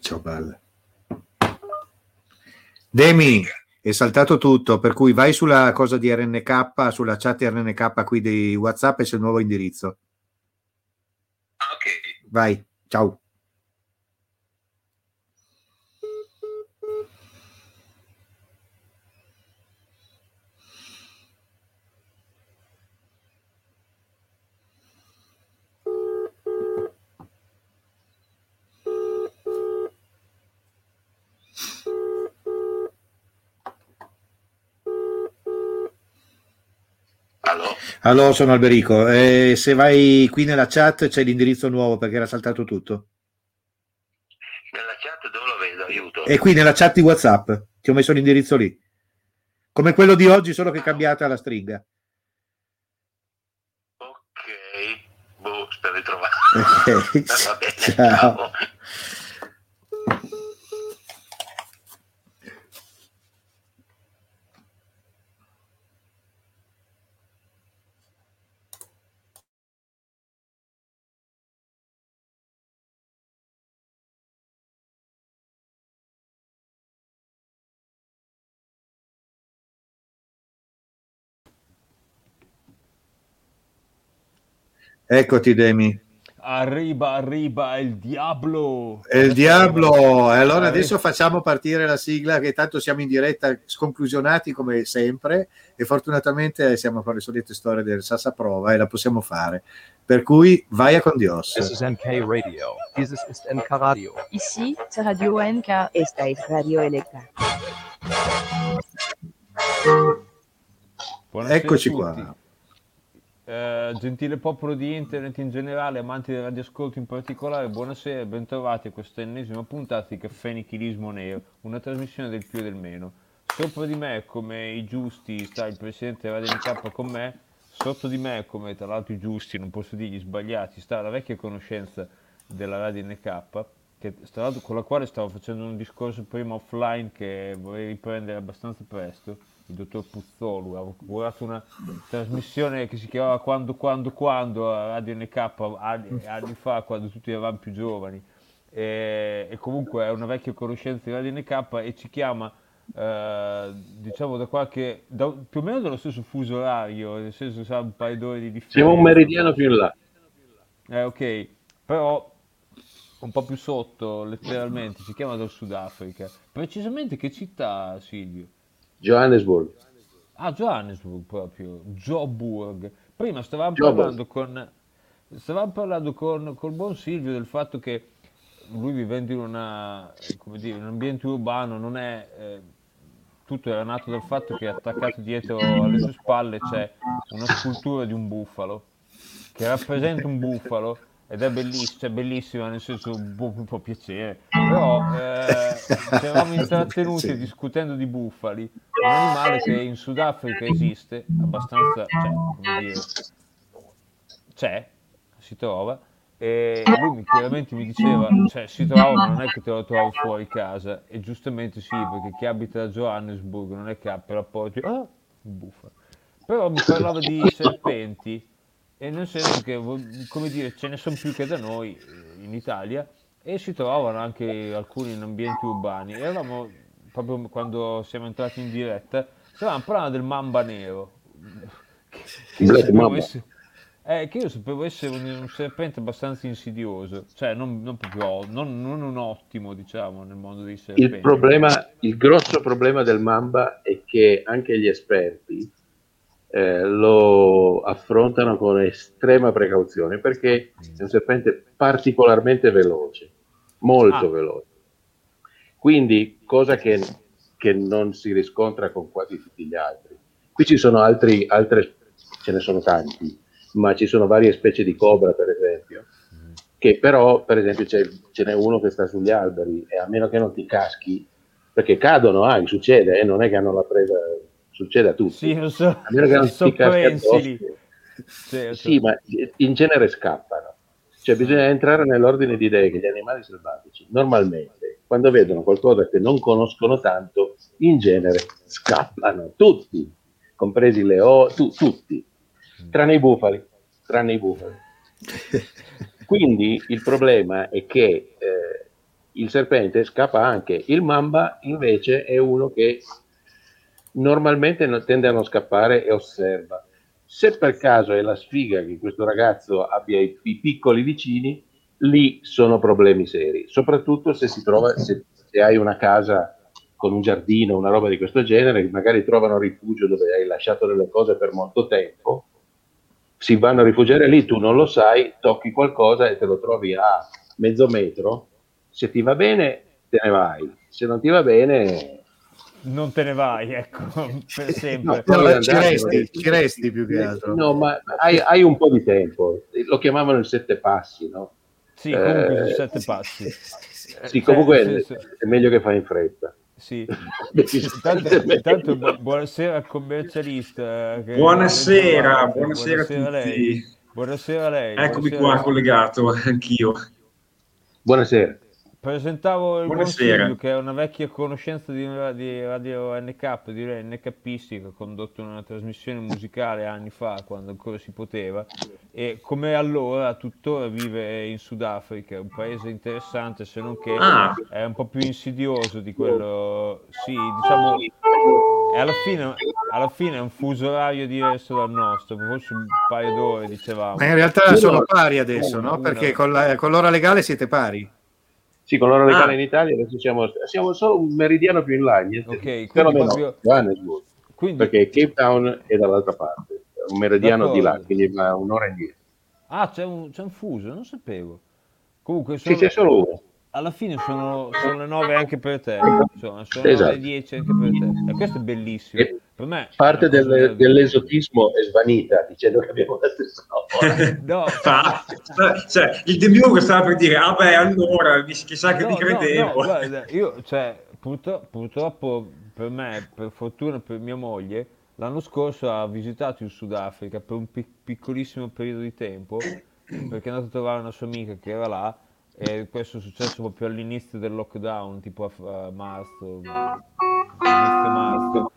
Ciao Balle. Demi, è saltato tutto, per cui vai sulla cosa di RNK, sulla chat RNK qui di WhatsApp e c'è il nuovo indirizzo. Ah, ok. Vai, ciao. Allora, sono Alberico. Eh, se vai qui nella chat c'è l'indirizzo nuovo perché era saltato tutto. Nella chat dove lo vedo? Aiuto. E qui nella chat di WhatsApp ti ho messo l'indirizzo lì. Come quello di oggi, solo che è cambiata la stringa. Ok, boh, spero di trovare. Va bene, ciao. ciao. Eccoti, Demi. Arriba, arriba, il diavolo. È il diavolo. E allora adesso facciamo partire la sigla, che tanto siamo in diretta sconclusionati come sempre e fortunatamente siamo con le solite storie del Sassa Prova e la possiamo fare. Per cui vai a con Dios. This is NK Radio. Dieses ist NK Radio. Ici, c'est Radio NK. Esta es Radio Electra. Eccoci qua. Eh, gentile popolo di internet in generale, amanti del radioascolto in particolare, buonasera e bentrovati a questa ennesima puntata di Caffè Nichilismo Nero, una trasmissione del più e del meno. Sopra di me, come i giusti, sta il presidente Radio NK con me, sotto di me, come tra l'altro i giusti, non posso dirgli sbagliati, sta la vecchia conoscenza della Radio NK, che, con la quale stavo facendo un discorso prima offline che vorrei riprendere abbastanza presto il dottor Puzzolu, ha curato una trasmissione che si chiamava Quando, Quando, Quando a Radio NK anni, anni fa, quando tutti eravamo più giovani. E, e, comunque è una vecchia conoscenza di Radio NK e ci chiama, eh, diciamo, da qualche, da, più o meno dallo stesso fuso orario, nel senso che sa un paio d'ore di differenza. Siamo un meridiano più in là. Eh, ok, però un po' più sotto, letteralmente, si chiama dal Sudafrica. Precisamente che città, Silvio? Johannesburg. Ah, Johannesburg proprio, Joburg. Prima stavamo Joburg. parlando con stavamo parlando con col buon Silvio del fatto che lui vivendo in, una, dire, in un ambiente urbano non è eh, tutto era nato dal fatto che attaccato dietro alle sue spalle c'è una scultura di un bufalo che rappresenta un bufalo ed è bellissima, cioè bellissima nel senso un po', piacere, però eh, ci eravamo intrattenuti discutendo di bufali, un animale che in Sudafrica esiste, abbastanza, cioè, come dire, c'è, si trova, e lui chiaramente mi diceva, cioè si trova ma non è che te lo trovi fuori casa, e giustamente sì, perché chi abita a Johannesburg non è che ha per rapporti, ah, un bufalo, però mi parlava di serpenti, e nel senso che, come dire, ce ne sono più che da noi eh, in Italia e si trovano anche alcuni in ambienti urbani. Eravamo, proprio quando siamo entrati in diretta, stavamo parlando del mamba nero. Che io, sapevo essere, eh, che io sapevo essere un, un, serpente abbastanza insidioso, cioè non, non proprio non, non, un ottimo, diciamo, nel mondo dei serpenti. Il, problema, il grosso problema del mamba è che anche gli esperti eh, lo affrontano con estrema precauzione perché è un serpente particolarmente veloce, molto ah. veloce. Quindi, cosa che, che, non si riscontra con quasi tutti gli altri. Qui ci sono altri, altre, ce ne sono tanti, ma ci sono varie specie di cobra, per esempio, che però, per esempio, ce n'è uno che sta sugli alberi e a meno che non ti caschi, perché cadono, ah, succede, eh, non è che hanno la presa succede a tutti. Sì, lo so. A meno che non si caschi certo. Sì, ma in genere scappano. Cioè bisogna entrare nell'ordine di idee che gli animali selvatici normalmente, quando vedono qualcosa che non conoscono tanto, in genere scappano, tutti, compresi le o, tu, tutti, tranne i bufali, tranne i bufali. Quindi il problema è che eh, il serpente scappa anche. Il mamba invece è uno che normalmente tende a non scappare e osserva. Se per caso è la sfiga che questo ragazzo abbia i, i piccoli vicini, lì sono problemi seri, soprattutto se si trova, se, se hai una casa con un giardino, una roba di questo genere, magari trovano rifugio dove hai lasciato delle cose per molto tempo, si vanno a rifugiare lì, tu non lo sai, tocchi qualcosa e te lo trovi a mezzo metro, se ti va bene te ne vai, se non ti va bene Non te ne vai, ecco, per sempre. No, No, ci, resti, ci resti più che altro. No, ma hai, hai un po' di tempo, lo chiamavano il sette passi, no? Sì, comunque Eh, sono sette passi. Sì, Cioè, comunque nel senso- è meglio che fai in fretta. Sì. Intanto, intanto bu- buonasera al commercialista. che- Buonasera, che- buonasera a lei. Buonasera a lei. Eccomi buonasera qua collegato anch'io. Buonasera. Presentavo il buon Buonasera. Che è una vecchia conoscenza di, di Radio NK, direi NKisti, che ha condotto una trasmissione musicale anni fa, quando ancora si poteva, e come allora tuttora vive in Sudafrica, un paese interessante, se non che Ah. è un po' più insidioso di quello, sì, diciamo, e alla fine, alla fine è un fuso orario diverso dal nostro, forse un paio d'ore, dicevamo. Ma in realtà sono no. pari adesso, no? Perché con, la- con l'ora legale siete pari. Sì, con l'ora legale Ah. in Italia adesso siamo, siamo solo un meridiano più in là, niente. Ok, quindi proprio- Quindi, perché Cape Town è dall'altra parte, un meridiano di là, D'accordo. quindi va un'ora indietro. Ah, c'è un, c'è un fuso, non sapevo. Comunque, Sì, sono- c'è solo uno. alla fine sono, sono le 9 anche per te, insomma, sono Esatto. le 10 anche per te. E questo è bellissimo. E Per me Parte una cosa del- meravigliosa. dell'esotismo è svanita dicendo che abbiamo la stessa ora. No, cioè, il demiurgo stava per dire, ah beh, allora, chissà che no, ti no, credevo. no, guarda, io, cioè, purtro- purtroppo per me, per fortuna per mia moglie, l'anno scorso ha visitato il Sudafrica per un pic- piccolissimo periodo di tempo, perché è andato a trovare una sua amica che era là, e questo è successo proprio all'inizio del lockdown, tipo a, a marzo, inizio marzo.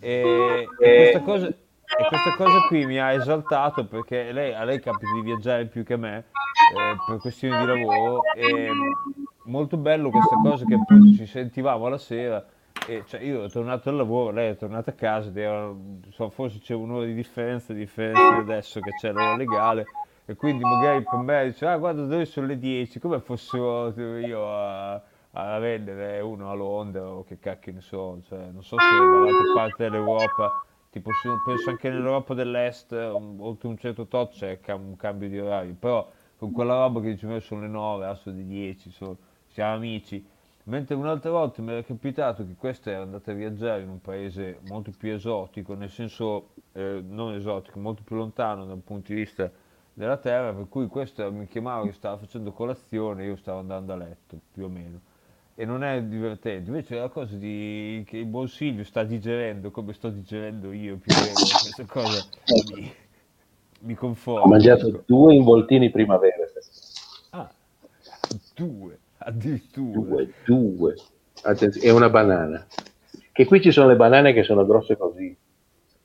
E, e questa cosa, e questa cosa qui mi ha esaltato perché lei, a lei capita di viaggiare più che a me eh, per questioni di lavoro e molto bello questa cosa che appunto ci sentivamo la sera e cioè io ero tornato al lavoro, lei è tornata a casa ed era, so, forse c'è un'ora di differenza, differenza di adesso che c'è l'ora legale e quindi magari per me dice ah guarda dove sono le 10 come fossero io a, a vendere uno a Londra o che cacchio ne so cioè, non so se dall'altra parte dell'Europa tipo penso anche nell'Europa dell'Est oltre un certo tot c'è un cambio di orario però con quella roba che dice "Eh, sono le 9 adesso le 10 sono- siamo amici Mentre un'altra volta mi era capitato che questa era andata a viaggiare in un paese molto più esotico, nel senso eh, non esotico, molto più lontano dal punto di vista della terra, per cui questa mi chiamava che stava facendo colazione, io stavo andando a letto più o meno. E non è divertente, invece è la cosa di, che il buon Silvio sta digerendo come sto digerendo io più o meno, questa cosa mi, mi conforta. Ho mangiato ecco. due involtini primavera. Ah, due, addirittura. Due, due. Attenzione, e una banana. Che qui ci sono le banane che sono grosse così.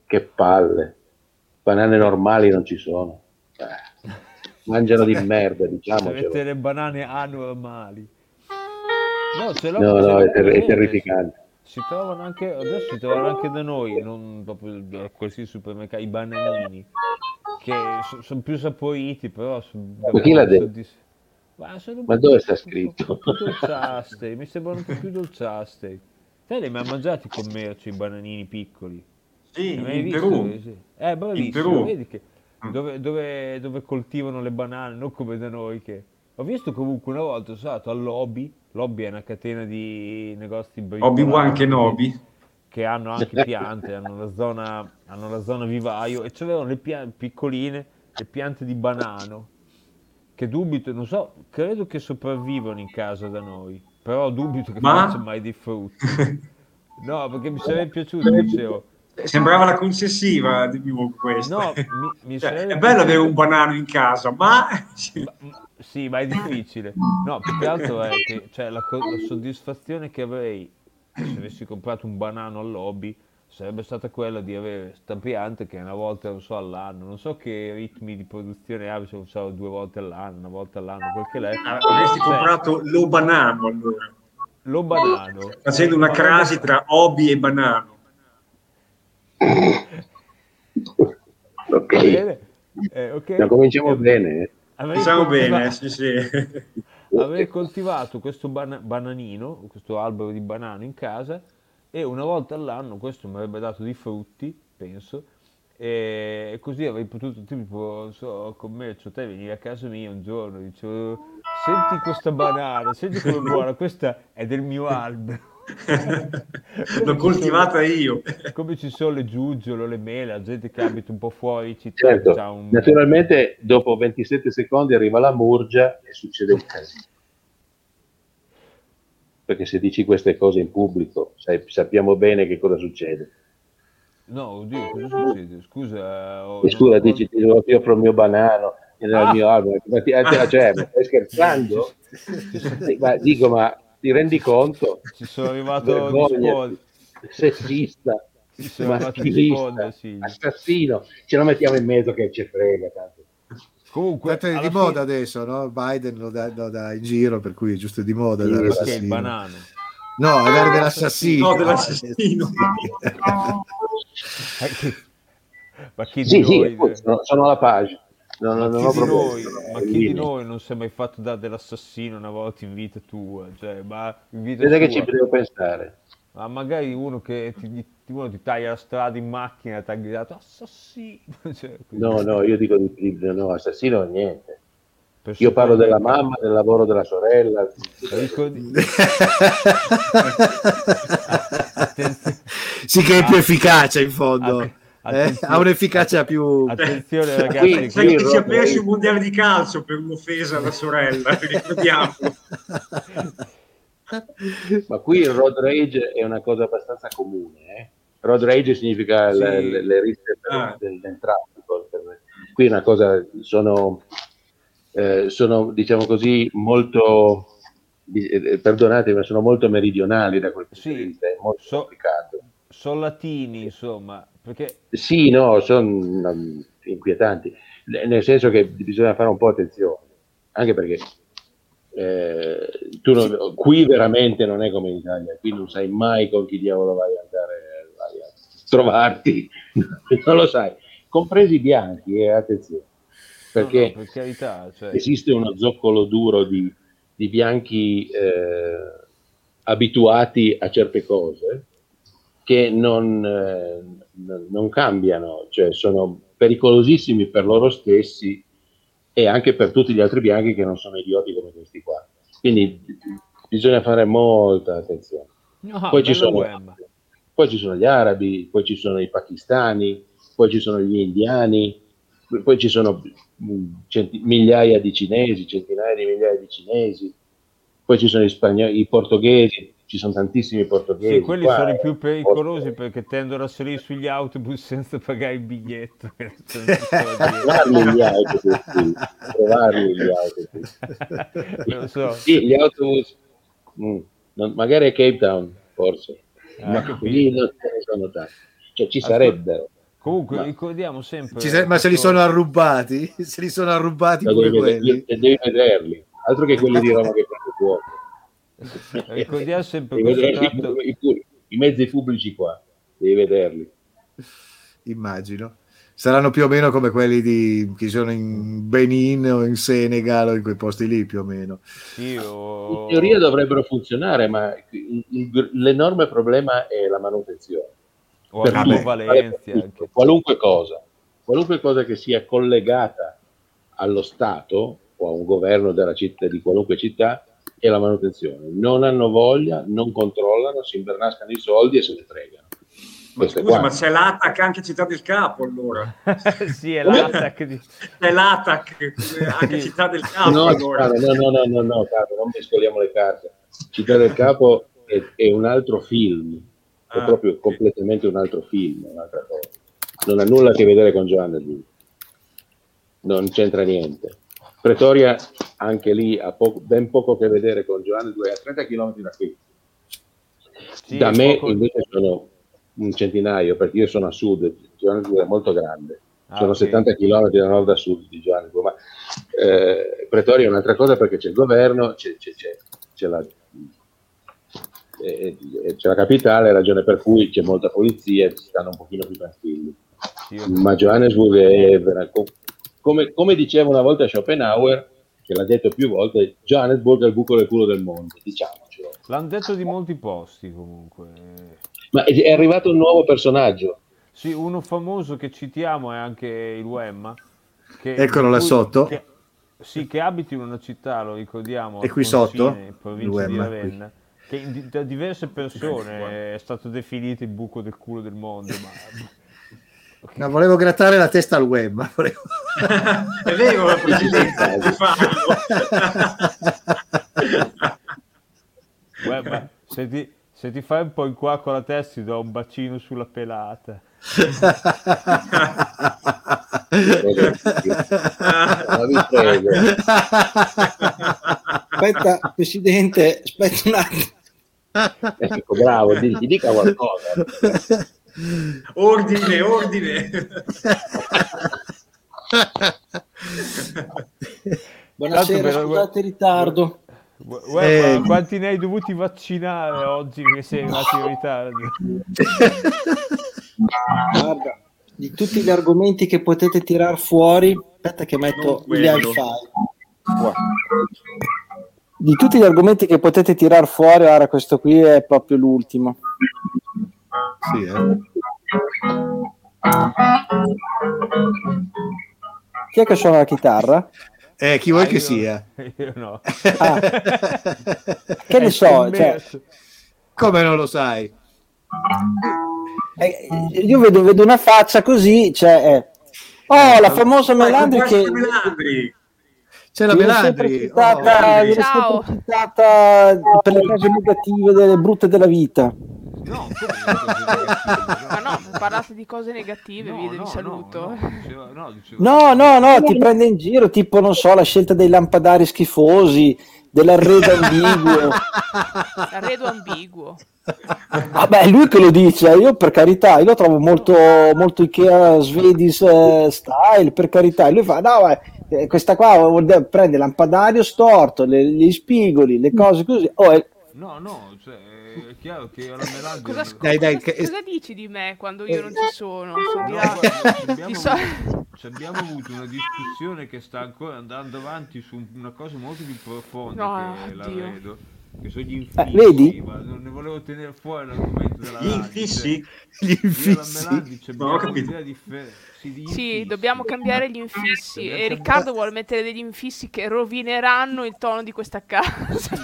Che palle. Banane normali non ci sono. Eh, Mangiano di merda, Se diciamocelo. avete le banane anormali. No, ce l'ho, No, no, è, ter- è presente. terrificante. Si trovano anche, adesso si trovano anche da noi, non proprio da qualsiasi supermercato, i bananini, che sono più saporiti, però sono Ma chi l'ha detto? soddisf- Ma, Ma dove più- sta scritto? più dolciastri, mi sembrano un po' più dolciastri. Te li hai mai mangiati con commercio i bananini piccoli? Sì, Hai mai in visto? Perù. Sì. Eh, bravissimo, Perù. vedi che Mm. dove, dove- dove coltivano le banane, non come da noi che... Ho visto comunque una volta, sono stato all'Obi, l'Obi è una catena di negozi Obi-Wan Kenobi. che hanno anche piante, hanno la zona, hanno la zona vivaio e c'avevano le pia- piccoline, le piante di banano, che dubito, non so, credo che sopravvivono in casa da noi, però dubito che Ma? faccia mai dei frutti. No, perché mi sarebbe piaciuto, dicevo. Sembrava la concessiva di Bimbo questo. No, mi, mi Cioè, è bello avere un banano in casa. Ma- ma- Sì, ma è difficile. No, più che altro è che cioè, la, co- la soddisfazione che avrei se avessi comprato un banano al lobby sarebbe stata quella di avere sta pianta che una volta, non so, all'anno, non so che ritmi di produzione ha, se lo so, due volte all'anno, una volta all'anno, quel che l'è. Ah, avresti Cioè, comprato lo banano allora, lo banano. facendo una crasi tra Obi e banano. Ok? Eh, ok? Ma cominciamo Eh, bene. Avrei Diciamo coltiva- bene, sì, sì. avrei coltivato questo bana- bananino, questo albero di banano in casa e una volta all'anno questo mi avrebbe dato dei frutti, penso, e così avrei potuto, tipo, non so, commercio, te venire a casa mia un giorno dicevo, senti questa banana, senti come buona, questa è del mio albero. L'ho coltivata io. Come ci sono le giuggiole, le mele, la gente che abita un po' fuori città, Certo, un... naturalmente dopo 27 secondi arriva la murgia e succede un casino. Perché se dici queste cose in pubblico sai- sappiamo bene che cosa succede. No, oddio, cosa succede? Scusa, E scusa, non- dici ti ti offro il mio banano nel Ah. mio albero. Ma ti- cioè, stai scherzando? Ma dico, ma ti rendi conto? Ci sono arrivato Vergogna, sessista, maschilista, sì. assassino. Ce lo mettiamo in mezzo che ci frega tanto. Comunque, è di moda fine- adesso, no? Biden lo dà, lo dà in giro, per cui è giusto di moda Sì, dare Perché il banano? No, avere dell'assassino. No, dell'assassino. Ma chi di Sì, sì, sono, sono alla page. No, no, Ma non chi di noi, ma chi di noi non si è mai fatto dare dell'assassino una volta in vita tua? Cioè, ma in vita Vedete che ci devo pensare. ma magari uno che ti, ti- uno ti taglia la strada in macchina e ti ha gridato assassino. Cioè, quindi- No, no, io dico di, no, assassino niente. Io parlo della mamma, del lavoro della sorella. Ricordi- sì, che è più efficace in fondo. Eh? Ha un'efficacia più... Attenzione ragazzi, Sai che Sì, si è perso sì. il mondiale di calcio per un'offesa alla sorella, ricordiamo. Ma qui il road rage è una cosa abbastanza comune. Eh? Road rage significa Sì. le, le- le risse Ah. del, del traffico. Qui è una cosa, sono, eh, sono diciamo così, molto, di- eh, perdonatemi, ma sono molto meridionali da quel punto Sì, di vista, è molto so- complicato. sono latini insomma, perché Sì, no, sono inquietanti, nel senso che bisogna fare un po' attenzione, anche perché eh, tu non- qui veramente non è come in Italia, qui non sai mai con chi diavolo vai a andare vai a trovarti, non lo sai, compresi i bianchi, eh, attenzione, perché no, no, per carità, cioè, esiste uno zoccolo duro di, di bianchi eh, abituati a certe cose che non, eh, non- cambiano, cioè sono pericolosissimi per loro stessi e anche per tutti gli altri bianchi che non sono idioti come questi qua. Quindi bisogna fare molta attenzione. no, Poi ci, sono, poi ci sono gli arabi, poi ci sono i pakistani, poi ci sono gli indiani, poi ci sono centi- migliaia di cinesi, centinaia di migliaia di cinesi, poi ci sono gli spagnoli, i portoghesi, ci sono tantissimi portoghesi. Sì, quelli qua, sono i eh, più pericolosi posto- perché tendono a salire sugli autobus senza pagare il biglietto. Trovarli gli autobus, sì, trovarli gli autobus. Lo so. Sì, gli autobus, mm, non- magari a Cape Town, forse, Ah, ma lì non ce ne sono tanti. Cioè, ci sarebbero. Comunque Ma- ricordiamo sempre... Ci se- ma se li sono arrubati? Se li sono arrubati pure devi, quelli? vederli, devi vederli, altro che quelli di Roma che fanno fuoco. Ricordiamo sempre tratto... i, i- i mezzi pubblici qua, devi vederli. Immagino. Saranno più o meno come quelli di, che sono in Benin o in Senegal o in quei posti lì più o meno. Sì, o- In teoria dovrebbero funzionare, ma il- il- l'enorme problema è la manutenzione. o Per Vibo Valencia vale per anche. tutto, qualunque cosa, qualunque cosa che sia collegata allo Stato o a un governo della città, di qualunque città è la manutenzione. Non hanno voglia, non controllano, si invernascano i soldi e se ne fregano. Ma Questo è scusa, ma c'è l'ATAC anche Città del Capo allora. sì, è l'attack di... C'è l'ATAC anche Sì. Città del Capo No, allora. no, no, no, no, no, Carlo, non mescoliamo le carte. Città del Capo è, è un altro film, è Ah, proprio ok. completamente un altro film, un'altra cosa. Non ha nulla a che vedere con Johannesburg, non c'entra niente. Pretoria, anche lì, ha poco- ben poco a che vedere con Johannesburg, è a 30 km da qui. Sì, da me poco- invece sono un centinaio, perché io sono a sud, Johannesburg è molto grande, Ah, sono ok. 70 km da nord a sud di Johannesburg, ma eh, Pretoria è un'altra cosa perché c'è il governo, c'è, c'è- c'è- c'è la, eh, eh, c'è la capitale, ragione per cui c'è molta polizia e si stanno un pochino più tranquilli. Sì, Ma Johannesburg è vera- co- come, come diceva una volta Schopenhauer, che l'ha detto più volte, Johannesburg è il buco del culo del mondo, diciamocelo. L'hanno detto di molti posti comunque. Ma è, arrivato un nuovo personaggio. Sì, uno famoso che citiamo è anche il Wemma. Che, Eccolo là cui- sotto. che- sì, che abiti in una città, lo ricordiamo. E qui sotto? In provincia di Wemma, qui. Ravenna. Che da diverse persone è stato definito il buco del culo del mondo. Ma... No, volevo grattare la testa al web. ma volevo- È vero, Presidente, puoi farlo. Wemma, se ti, se ti fai un po' in qua con la testa ti do un bacino sulla pelata. Aspetta, Presidente, aspetta un attimo. Ecco, bravo, dica qualcosa. Ordine, ordine. Buonasera, scusate il ritardo. Ue- Wemma, Eh. quanti ne hai dovuti vaccinare oggi che sei arrivato in ritardo? Guarda, di tutti gli argomenti che potete tirar fuori, aspetta che metto gli hi-fi. Di tutti gli argomenti che potete tirar fuori, ora questo qui è proprio l'ultimo. Sì, eh. Chi è che suona la chitarra? Eh, chi vuoi Ah, che io- sia? Io no. Ah, che ne so, cioè. Come non lo sai? eh, io vedo, vedo una faccia così, cioè, eh, oh, la famosa Melandri che Melandri. C'è la Melandri. citata, Oh, viene citata per le cose negative, delle brutte della vita. No? Ma no, parlate di cose negative, No, vide, no, vi saluto. No, no, diceva- no, diceva- No, no, no, ti prende in giro, tipo, non so, la scelta dei lampadari schifosi, dell'arredo ambiguo. Arredo ambiguo. Vabbè, è lui che lo dice, io per carità, io lo trovo molto, molto Ikea Swedish eh, style, per carità. E lui fa, no, ma, eh, questa qua vuol dire- prende lampadario storto, le- gli spigoli, le cose così. Oh, eh, No, no, cioè, è chiaro che alla Melandri... Cosa, non- Dai, dai, cosa- che- cosa dici di me quando io non ci sono? Sono No, guarda, ci abbiamo, so- avuto, ci abbiamo avuto una discussione che sta ancora andando avanti su una cosa molto più profonda No, che Dio. l'arredo, che sono gli infissi, vedi? ma non ne volevo tenere fuori l'argomento della Gli infissi? Gli infissi. No, ho abbiamo capito. differente. Sì, di Sì, infissi. dobbiamo cambiare gli infissi. E Riccardo vuole mettere degli infissi che rovineranno il tono di questa casa.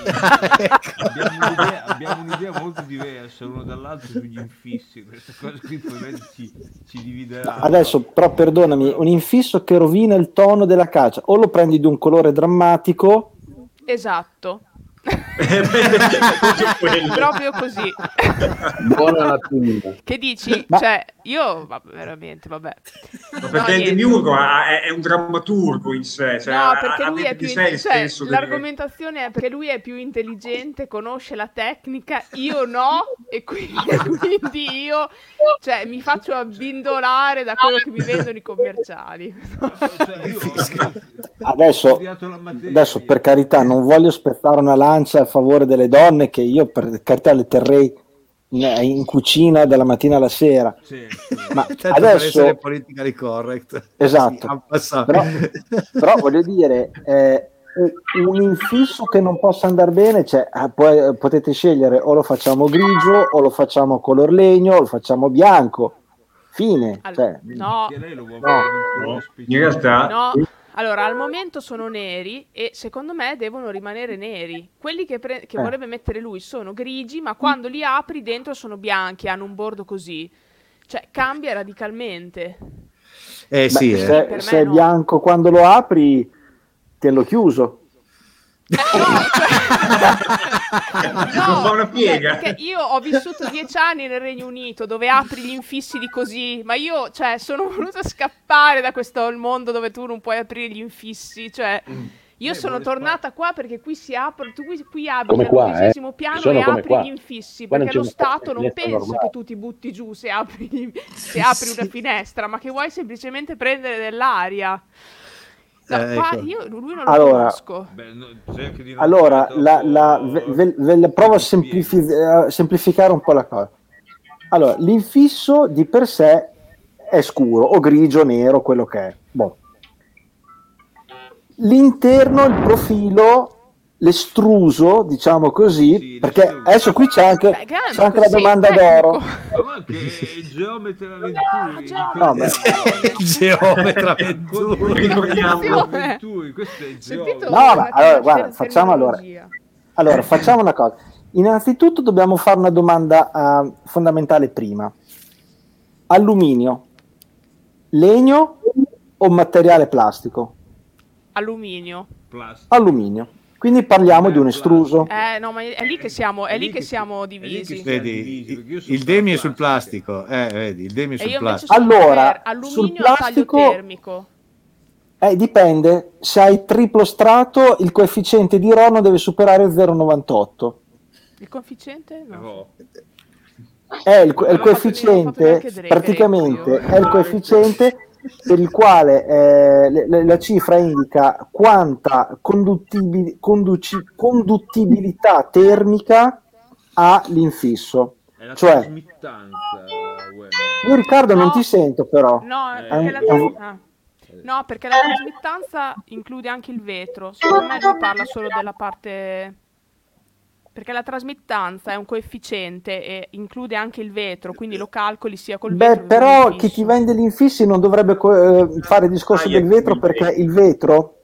abbiamo, un'idea, abbiamo un'idea molto diversa l'uno dall'altro sugli infissi. Questa cosa qui probabilmente ci, ci dividerà. adesso, però, perdonami, un infisso che rovina il tono della caccia, o lo prendi di un colore drammatico, esatto. Proprio così. Buona pinna. Che dici? Ma- Cioè, io vabbè, veramente, vabbè. Ma No, perché il niente. demiurgo è, è un drammaturgo in sé. Cioè, No, perché lui è più il cioè, l'argomentazione è perché lui è più intelligente, conosce la tecnica, io no, e quindi, quindi io cioè, mi faccio abbindolare da quello che mi vendono i commerciali. Cioè, io ho- Adesso, adesso per carità non voglio spezzare una lancia a favore delle donne che io per carità le terrei in, in cucina dalla mattina alla sera Sì, sì. ma Tanto per essere adesso politically correct. Esatto. Sì, però, però voglio dire eh, un- infisso che non possa andare bene cioè, ah, poi, potete scegliere o lo facciamo grigio o lo facciamo color legno o lo facciamo bianco fine Al- cioè, no, No. In realtà, no. Allora, al momento sono neri e secondo me devono rimanere neri. Quelli che, pre- che Eh. vorrebbe mettere lui sono grigi, ma quando li apri dentro sono bianchi, hanno un bordo così. Cioè, cambia radicalmente. Eh beh, sì, eh. se, se è no. bianco quando lo apri tenlo chiuso non fa una piega. cioè, perché io ho vissuto dieci anni nel Regno Unito dove apri gli infissi di così, ma io cioè, sono voluta scappare da questo mondo dove tu non puoi aprire gli infissi. Cioè, Io Eh, sono tornata qua perché qui si apre, tu qui, qui abiti Come al qua, undicesimo eh. piano Sono e apri qua. gli infissi, Qua perché lo Stato non pensa normale. che tu ti butti giù se apri, se apri una finestra, ma che vuoi semplicemente prendere dell'aria. No, Eh, qua ecco. io lui non lo Allora, conosco. Beh, no, cerchi di non Allora, la, la- ve, ve- ve la provo a semplifi- eh, semplificare un po' la cosa. Allora, l'infisso di per sé è scuro, o grigio, nero, quello che è. Boh. L'interno, il profilo, l'estruso, diciamo così, Sì, perché l'estruso. adesso qui c'è anche, Beh, grande, c'è anche la domanda tecnico. d'oro. Ma il geometra Venturi. No, beh. Geometra Venturi. Questo è il Sentito geometra. No, ma allora, guarda, facciamo allora. Allora, facciamo una cosa. Innanzitutto dobbiamo fare una domanda eh, fondamentale prima. Alluminio, legno o materiale plastico? Alluminio. Plastica. Alluminio. Quindi parliamo di un estruso. Eh, no, ma è lì che siamo, è lì che siamo che divisi. siamo Vedi, il Demi è sul plastico. Eh, vedi, il Demi è sul plastico. Allora, sul plastico- termico. Eh, dipende. Se hai triplo strato, il coefficiente di Rho non deve superare il 0,98. Il coefficiente? No. È il, co- è il coefficiente, praticamente è il coefficiente per il quale eh, le- le- la cifra indica quanta conduttibi- conduci- conduttibilità termica ha l'infisso. È la Cioè-. Io Riccardo non No. ti sento però. No, Eh, perché la, un- ah. no, perché la trasmittanza include anche il vetro. Secondo me lui parla solo della parte... Perché la trasmittanza è un coefficiente e include anche il vetro, quindi lo calcoli sia col Beh, vetro che però chi ti vende gli infissi non dovrebbe co- eh, fare il discorso Ah, del vetro perché il vetro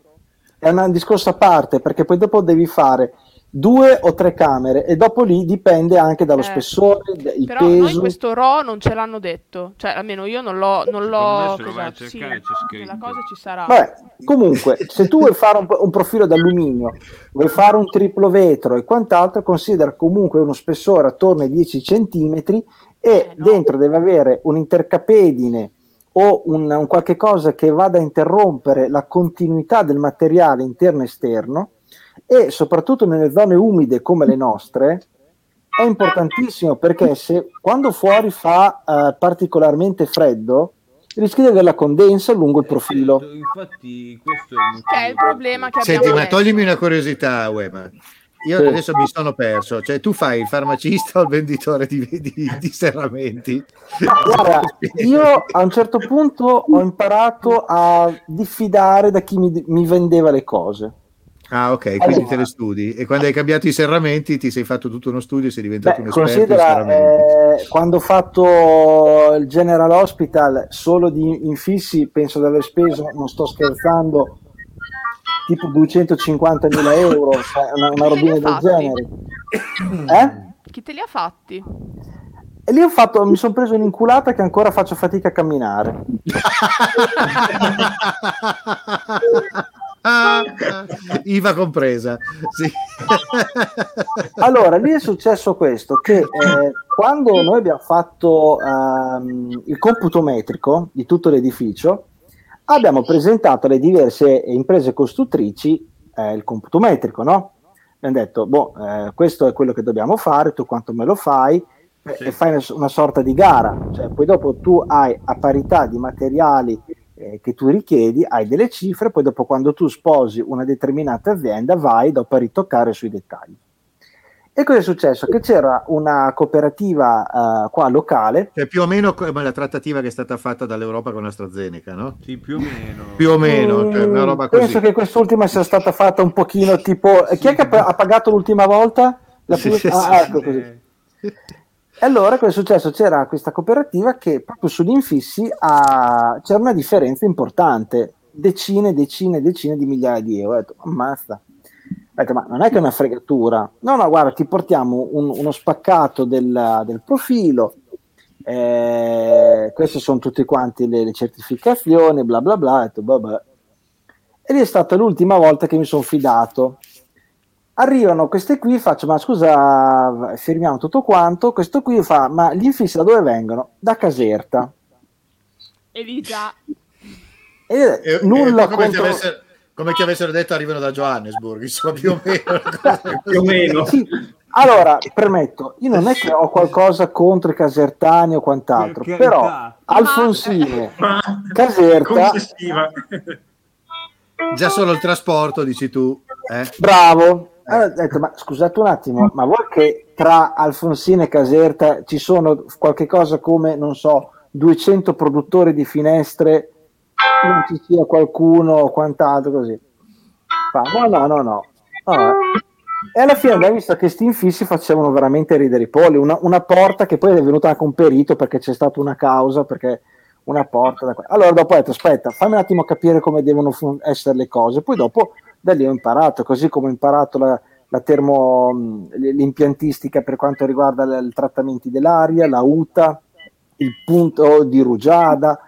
è un discorso a parte perché poi dopo devi fare due o tre camere e dopo lì dipende anche dallo Eh. spessore, il Però noi peso. questo RO non ce l'hanno detto, cioè almeno io non l'ho... Non l'ho se lo vai a cos'è? cercare Sì, c'è scritto. nella cosa ci sarà. Vabbè, comunque, se tu vuoi fare un, un profilo d'alluminio, vuoi fare un triplo vetro e quant'altro, considera comunque uno spessore attorno ai 10 cm e Eh, no. dentro deve avere un intercapedine o un, un qualche cosa che vada a interrompere la continuità del materiale interno e esterno e soprattutto nelle zone umide come le nostre è importantissimo perché se quando fuori fa eh, particolarmente freddo rischi di avere la condensa lungo il profilo. Certo, infatti questo è il. Che è il problema che abbiamo Senti, ma toglimi una curiosità, Uema. Io Sì. adesso mi sono perso. Cioè, tu fai il farmacista o il venditore di, di, di serramenti? Ma guarda, io a un certo punto ho imparato a diffidare da chi mi, mi vendeva le cose. Ah, ok, quindi Allora. te le studi. E quando hai cambiato i serramenti ti sei fatto tutto uno studio e sei diventato Beh, un esperto di considera serramenti. eh, quando ho fatto il General Hospital solo di infissi, penso di aver speso, non sto scherzando, tipo 250.000 euro, cioè una, una robina del Fatti. genere. Eh? Chi te li ha fatti? E lì ho fatto, mi sono preso un'inculata che ancora faccio fatica a camminare. IVA compresa. Sì. Allora, lì è successo questo, che eh, quando noi abbiamo fatto ehm, il computo metrico di tutto l'edificio, abbiamo presentato alle diverse imprese costruttrici eh, il computo metrico, no? Abbiamo detto, boh, eh, questo è quello che dobbiamo fare, tu quanto me lo fai, e- Sì. e fai una, una sorta di gara, cioè poi dopo tu hai a parità di materiali eh, che tu richiedi, hai delle cifre, poi dopo quando tu sposi una determinata azienda vai dopo a ritoccare sui dettagli. E cosa è successo? Che c'era una cooperativa eh, qua locale, Cioè, più o meno come la trattativa che è stata fatta dall'Europa con AstraZeneca, no? Sì, più o meno. Più o meno, cioè una roba Mm, penso così. che quest'ultima sia stata fatta un pochino tipo... Chi è che ha pa- ha pagato l'ultima volta? La Sì, prima- sì, ah, sì. ecco così. E allora cosa è successo? C'era questa cooperativa che proprio sugli infissi ha- c'era una differenza importante, decine, decine, decine di migliaia di euro. Ho detto, ammazza. Detto, ma non è che è una fregatura. No, no, guarda, ti portiamo un- uno spaccato del, del profilo, eh, queste sono tutte quante le, le certificazioni, bla bla bla. Detto. E lì è stata l'ultima volta che mi sono fidato. Arrivano queste qui, faccio, ma scusa, firmiamo tutto quanto. Questo qui fa, ma gli infissi da dove vengono? Da Caserta. E lì già... E è nulla come contro... avessero- come ti avessero detto arrivano da Johannesburg, insomma più o meno. più o meno. Sì. Allora, permetto, io non è che ho qualcosa contro i casertani o quant'altro, Per però. Alfonsine, Ma Caserta. Già solo il trasporto, dici tu. eh? bravo. Allora, ho detto, ma scusate un attimo, ma vuoi che tra Alfonsine e Caserta ci sono qualche cosa come, non so, 200 produttori di finestre, non ci sia qualcuno o quant'altro così? Fa, no, no, no, no. No, eh. E alla fine abbiamo visto che sti infissi facevano veramente ridere i polli. Una, una porta che poi è venuta anche un perito perché c'è stata una causa, perché una porta da qua. Allora dopo ho detto, aspetta, fammi un attimo capire come devono fun- essere le cose. Poi dopo da lì ho imparato, così come ho imparato la, la termo, l'impiantistica per quanto riguarda i trattamenti dell'aria, la UTA, il punto di rugiada.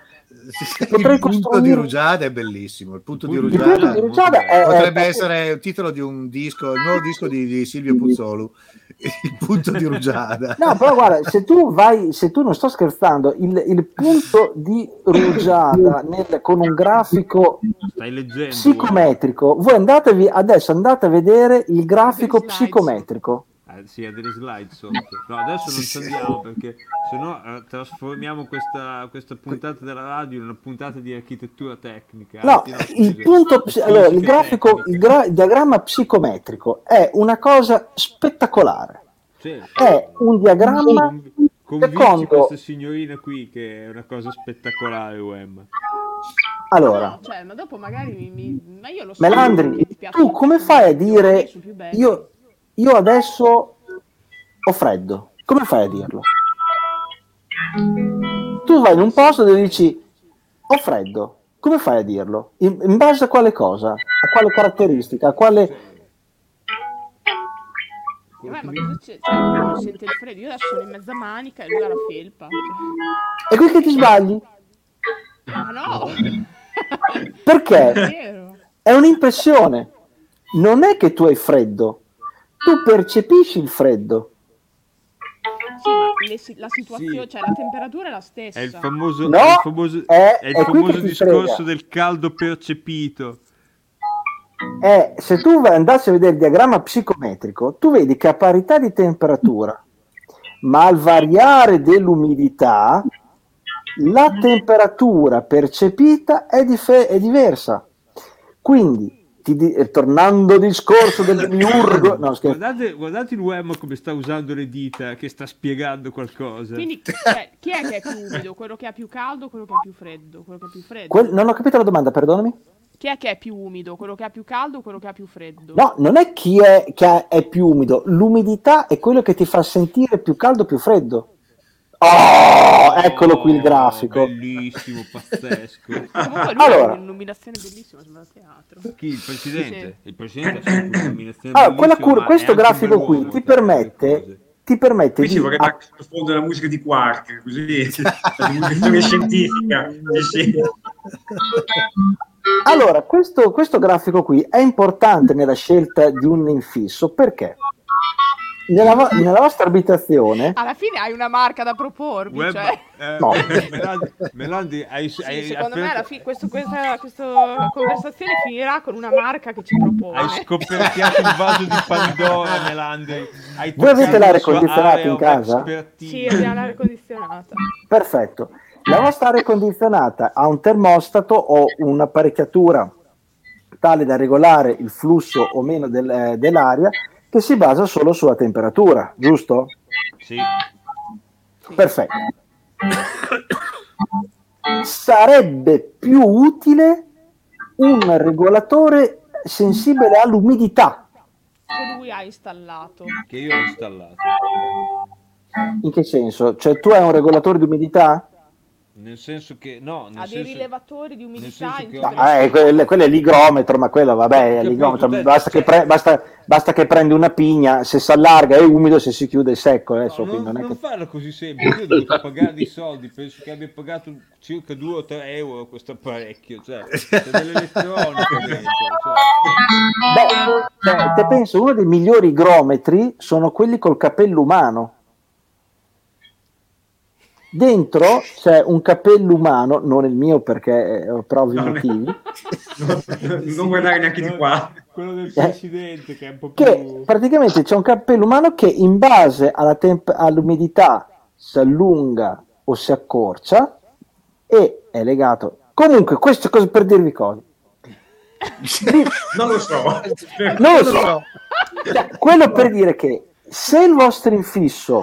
Il punto di costruire- Rugiada è bellissimo. Il punto di Il Il Rugiada punto di rugiada è, potrebbe è- essere il titolo di un disco, il nuovo disco di, di Silvio Puzzolu. Il punto di Rugiada. No, però guarda, se tu vai, se tu non sto scherzando, il, il punto di rugiada nel- con un grafico Stai leggendo. psicometrico, voi andatevi adesso andate a vedere il grafico psicometrico. Eh, sì, ha delle slide sotto. No, adesso non ci andiamo perché se no eh, trasformiamo questa, questa puntata della radio in una puntata di architettura tecnica. No, il punto, allora, il grafico, il, gra- il diagramma psicometrico è una cosa spettacolare. Sì. È un diagramma Conv- Convinci secondo- questa signorina qui che è una cosa spettacolare, UM. allora. No, cioè, ma dopo magari mi, mi- ma io lo so Melandri, tu come fai a dire io, io adesso ho freddo? Come fai a dirlo? Tu vai in un posto dove dici ho freddo. Come fai a dirlo? In, in base a quale cosa? A quale caratteristica? A quale... Eh, ma cosa c'è? Cioè, uno sente il freddo, io adesso sono in mezza manica e lui ha la felpa. E qui che ti sbagli? Ma no! È Perché? vero. È un'impressione. Non è che tu hai freddo. Tu percepisci il freddo. Sì, ma le si- la situazione, Sì. cioè la temperatura è la stessa. È il famoso, No, è il famoso, è- è il famoso discorso frega. del caldo percepito. è se tu andassi a vedere il diagramma psicometrico, tu vedi che a parità di temperatura, ma al variare dell'umidità, la temperatura percepita è, dif- è diversa. Quindi, di- eh, tornando al discorso del demiurgo, no. Guardate, guardate l'UM come sta usando le dita, che sta spiegando qualcosa. Quindi, cioè, chi è che è più umido? Quello che ha più caldo o quello che ha più freddo? Quello che ha più freddo. Quel- non ho capito la domanda, perdonami. Chi è che è più umido? Quello che ha più caldo o quello che ha più freddo? No, non è chi è, che è più umido, l'umidità è quello che ti fa sentire più caldo o più freddo. Oh, eccolo qui il Oh, grafico. Bellissimo, pazzesco. Comunque lui Allora. un'illuminazione bellissima, sembra teatro. Chi? Il presidente? Sì. Il presidente ha un'illuminazione Allora, quella bellissima, cur- ma questo è grafico qui ti le permette, ti permette Qui ci di... vorrebbe ah, anche sottofondo della musica di Quark, così la divulgazione scientifica. Allora, questo, questo grafico qui è importante nella scelta di un infisso perché nella, vo- nella vostra abitazione Alla fine hai una marca da proporvi, Web- cioè. eh, No. Melandi, Melandi, hai, Sì, hai secondo me aperto- alla fine questo- questa, questa conversazione finirà con una marca che ci propone. Hai scoperchiato il vaso di Pandora, Melandi. Hai Voi avete l'aria condizionata in casa? Sì, abbiamo l'aria condizionata. Perfetto. La vostra aria condizionata ha un termostato o un'apparecchiatura tale da regolare il flusso o meno del- eh, dell'aria che si basa solo sulla temperatura, giusto? Sì. Perfetto. Sarebbe più utile un regolatore sensibile all'umidità. Che lui ha installato. Che io ho installato. In che senso? Cioè tu hai un regolatore di umidità? Nel senso che, no, nel Ha dei senso... rilevatori di umidità che- Ah, eh, quello, quello è l'igrometro, ma quello vabbè, è Capito, l'igrometro. Basta, cioè- che pre- basta, basta che prendi una pigna, se si allarga è umido, se si chiude è secco. Adesso, No, quindi non, non è non che... farlo così semplice, io ho dovuto pagare dei soldi, penso che abbia pagato circa 2 o 3 euro questo apparecchio, cioè c'è dell'elettronica dentro, cioè. Beh, cioè, te penso, uno dei migliori igrometri sono quelli col capello umano. Dentro c'è un capello umano, non il mio perché eh, per ovvi No, no. motivi, non guardare neanche di qua. Quello del presidente che è un po' che più... praticamente c'è un cappello umano che in base alla temp- all'umidità si allunga o si accorcia e è legato. Comunque, questo è cosa per dirvi cosa. Non lo so. Non lo so. Cioè, quello per dire che se il vostro infisso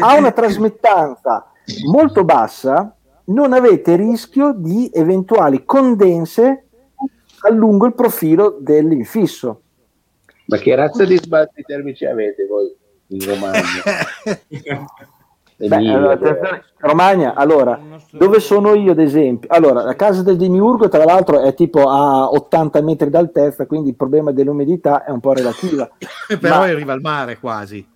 ha una trasmettanza molto bassa, non avete rischio di eventuali condense a lungo il profilo dell'infisso. Ma che razza di sbatti termici avete voi in Romagna? Beh, allora, Romagna, allora, dove sono io ad esempio? Allora, la casa del Demiurgo tra l'altro è tipo a 80 metri d'altezza, quindi il problema dell'umidità è un po' relativa. Però Ma- arriva al mare quasi.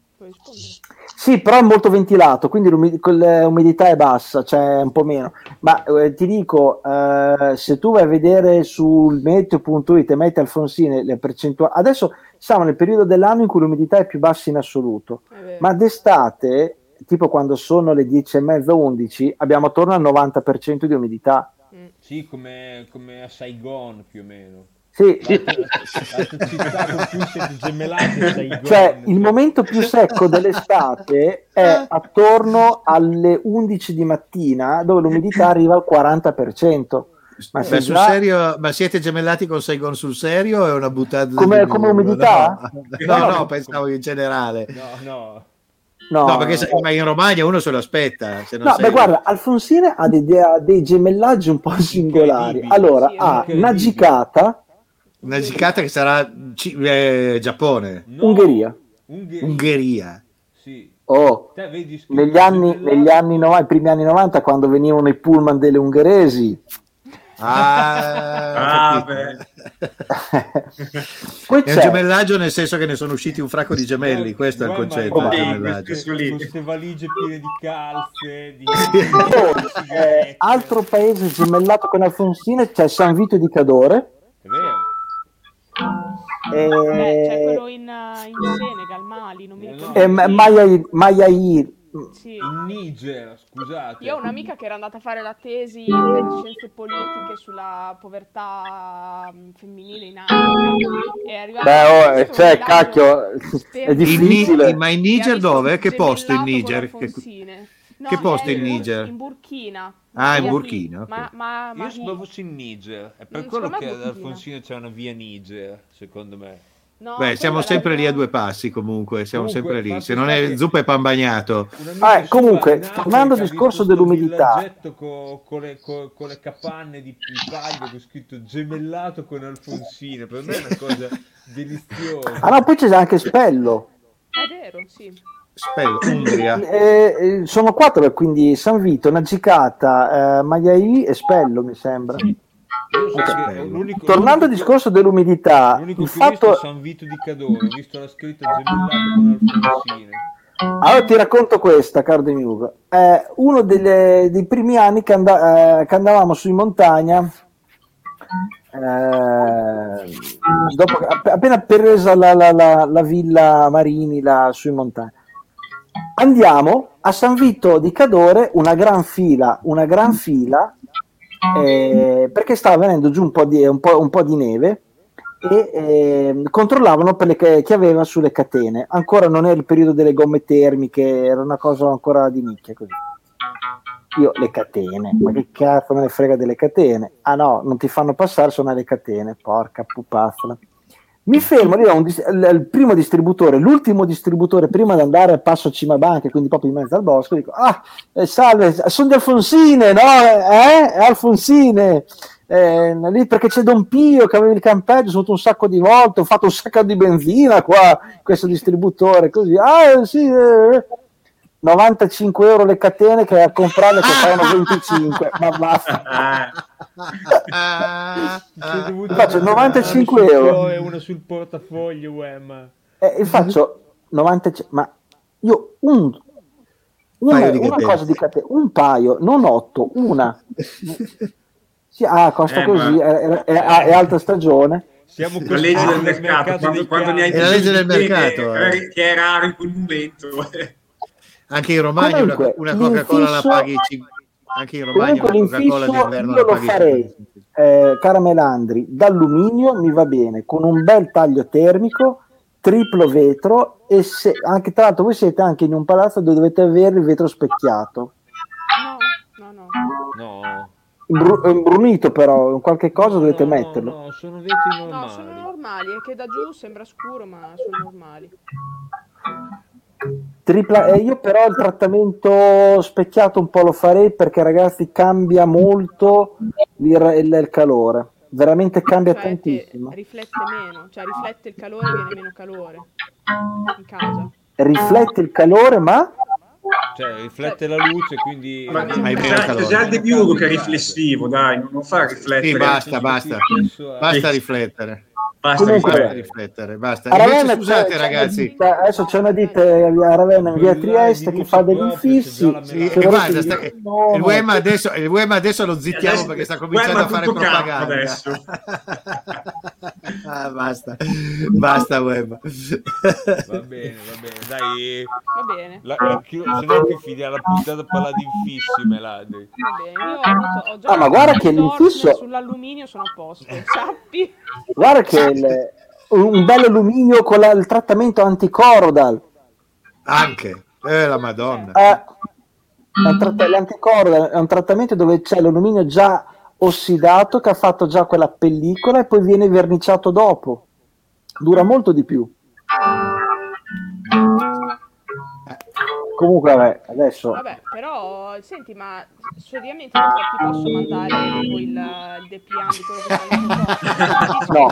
Sì, però è molto ventilato, quindi l'umidità è bassa, cioè un po' meno. Ma eh, ti dico, eh, se tu vai a vedere sul meteo.it e metti Alfonsine le percentuali, adesso siamo nel periodo dell'anno in cui l'umidità è più bassa in assoluto, ma d'estate, tipo quando sono le 10 e mezza, 11, abbiamo attorno al 90% di umidità. Mm. Sì, come, come a Saigon più o meno. Sì. Cioè, il momento più secco dell'estate è attorno alle 11 di mattina, dove l'umidità arriva al 40%. Ma, Ma, sul già- serio, ma siete gemellati con Saigon sul serio o è una buttata? Come- come umidità? No, no, No, no, pensavo in generale. No, no. no, No, perché se- ma in Romagna uno se lo aspetta. Se non No, sei- beh, guarda, Alfonsine ha dei, dei gemellaggi un po' singolari. Allora, Sì, ha incredibili. Una gicata, che sarà ci- eh, Giappone, No. Ungheria. Ungheria. Ungheria. Sì. Oh, negli anni, negli anni 90, i primi anni 90, quando venivano i pullman delle ungheresi, Ah, Ah, poi È un gemellaggio nel senso che ne sono usciti un fracco di gemelli, questo è il concetto guarda, Sì, queste valigie piene di calze, di, eh, altro paese gemellato con Alfonsine c'è San Vito di Cadore. È vero. E, Eh, c'è quello in, eh, in Senegal, Mali, non mi Eh, ricordo. e no. Ma- Maya- Mayair. Sì. In Niger, scusate. Io ho un'amica che era andata a fare la tesi per scienze politiche sulla povertà mm, femminile in Africa. È arrivata Beh, oh, cioè, cacchio, è sterzo. In difficile. ma in Niger dove? Che posto in Niger? Che-. No, che posto è in Bur- Niger? In Burkina. Ah, in Burkina, ok. Ma, ma, ma Io fosse in Niger. È per Mm, quello che ad. Alfonsino c'è una via Niger, secondo me. no, Beh, siamo sempre lì a due passi comunque, siamo Comunque, sempre lì. Se non è che- zuppa e pan bagnato. Ah, comunque, in tornando al discorso dell'umidità. villaggetto co- con, le, co- con le capanne di di paglia con scritto gemellato con Alfonsino. Per me è una cosa deliziosa. Ah no, poi c'è anche Spello. È vero, sì. Spello, Umbria. Eh, eh, sono quattro, quindi San Vito, Nagicata, eh, Maiai e Spello, mi sembra. L'unico- Tornando al discorso dell'umidità, L'unico il fatto... San Vito di Cadore, ho visto la scritta con Alfonsine. Allora ti racconto questa, caro Demiurgo. È uno delle- dei primi anni che, and- eh, che andavamo su in montagna, eh, dopo, app- appena presa la, la- la- la villa Marini là su in montagna. Andiamo a San Vito di Cadore, una gran fila, una gran fila, eh, perché stava venendo giù un po' di, un po', un po' di neve e eh, controllavano per le che, che aveva sulle catene. Ancora non era il periodo delle gomme termiche, era una cosa ancora di nicchia così. Io le catene, ma che cazzo me ne frega delle catene? Ah no, non ti fanno passare, sono le catene, porca pupazzola. Mi fermo a un dis- il, il primo distributore, l'ultimo distributore prima di andare passo Cima Banca, quindi proprio in mezzo al bosco, dico, ah, eh, salve, sono di Alfonsine, no? Eh? Alfonsine. Eh, lì perché c'è Don Pio che aveva il campeggio, sono un sacco di volte, ho fatto un sacco di benzina qua, questo distributore, così, ah sì, eh. 95 euro le catene che a comprarle costavano 25, ma basta. Ah, Ah, ah, Faccio una 95 sul euro. E una sul portafoglio, Wem. Eh, e faccio 90, ma io un, una, Paio di una cosa di catene, un paio, non otto, una. Sì, ah, costa Eh, così, ma- è, è- è- è alta stagione. Siamo la legge del al mercato, quando, quando ne hai. È la legge del mercato, che, eh. che è raro in quel momento. Anche in Romagna una, Comunque, una Coca-Cola la paghi cin- anche in Romagna Comunque una Coca-Cola d'inverno io la lo farei. 55. eh, cara Melandri, d'alluminio mi va bene, con un bel taglio termico, triplo vetro e se, anche tra l'altro voi siete anche in un palazzo dove dovete avere il vetro specchiato. No, no, no. No, Imbru- imbrunito però, in qualche cosa dovete no, metterlo. No, sono vetri No, normali. sono normali, è che da giù sembra scuro, ma sono normali. Tripla, eh, io però il trattamento specchiato un po' lo farei perché ragazzi cambia molto il, il- il calore, veramente cambia Cioè tantissimo. riflette meno, cioè riflette il calore viene meno calore in casa. Riflette il calore ma Cioè, riflette la luce, quindi... Ma c'è, meno calore. c'è già il De Biurgo che è riflessivo, dai, non, fa riflettere. Sì, basta, basta. Basta riflettere. Basta Comunque- riflettere. basta. Invece, scusate c'è- ragazzi, ditta- adesso c'è una ditta a Ravenna in via Trieste che fa degli infissi. Sì, e guarda, sta- il Wema adesso, il Wema adesso lo zittiamo Adesso- perché sta cominciando a fare propaganda. adesso. Ah, basta, basta Wema. Va bene, va bene, dai. Va bene, La, la, chi- se no che finiamo la puntata a parlare di infissi, Melandri. va bene. Io ho, avuto, ho già Ah, ma guarda che l'infisso- sull'alluminio sono a posto, sappi. Guarda che il- un bel alluminio con la- il trattamento anticorodal. Anche, eh, la Madonna. Eh, l'anticorodal è un trattamento dove c'è l'alluminio già ossidato che ha fatto già quella pellicola e poi viene verniciato dopo. Dura molto di più. Comunque, vabbè, adesso Vabbè, però, senti, ma solitamente non ti posso mandare tipo il, il depliant di quello che fanno No.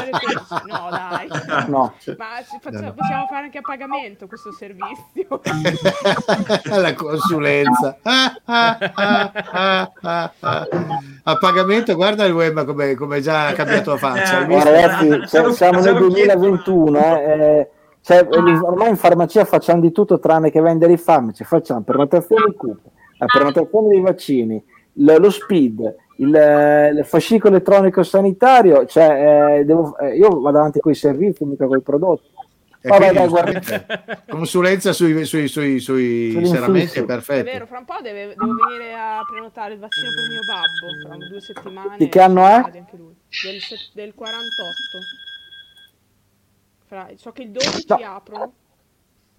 No, dai. no. Ma faccia- No, no. possiamo fare anche a pagamento questo servizio. la consulenza a pagamento guarda il web come, come già ha cambiato faccia hai Eh, ragazzi, siamo nel lo chiedo- 2021, eh, eh, cioè, ormai in farmacia facciamo di tutto tranne che vendere i farmaci, facciamo prenotazioni CUP, la prenotazione dei vaccini, lo, lo speed, il, eh, il fascicolo elettronico sanitario, cioè, eh, devo- eh, io vado avanti con i servizi, mica con i prodotti. Vabbè, dai, giustamente, consulenza sui, sui, sui, sui serramenti è È perfetto vero, fra un po' deve- devo venire a prenotare il vaccino per mio babbo, fra due settimane. Di che anno è? Anche lui. Del, del 48. Fra- so che il 12 No. aprono,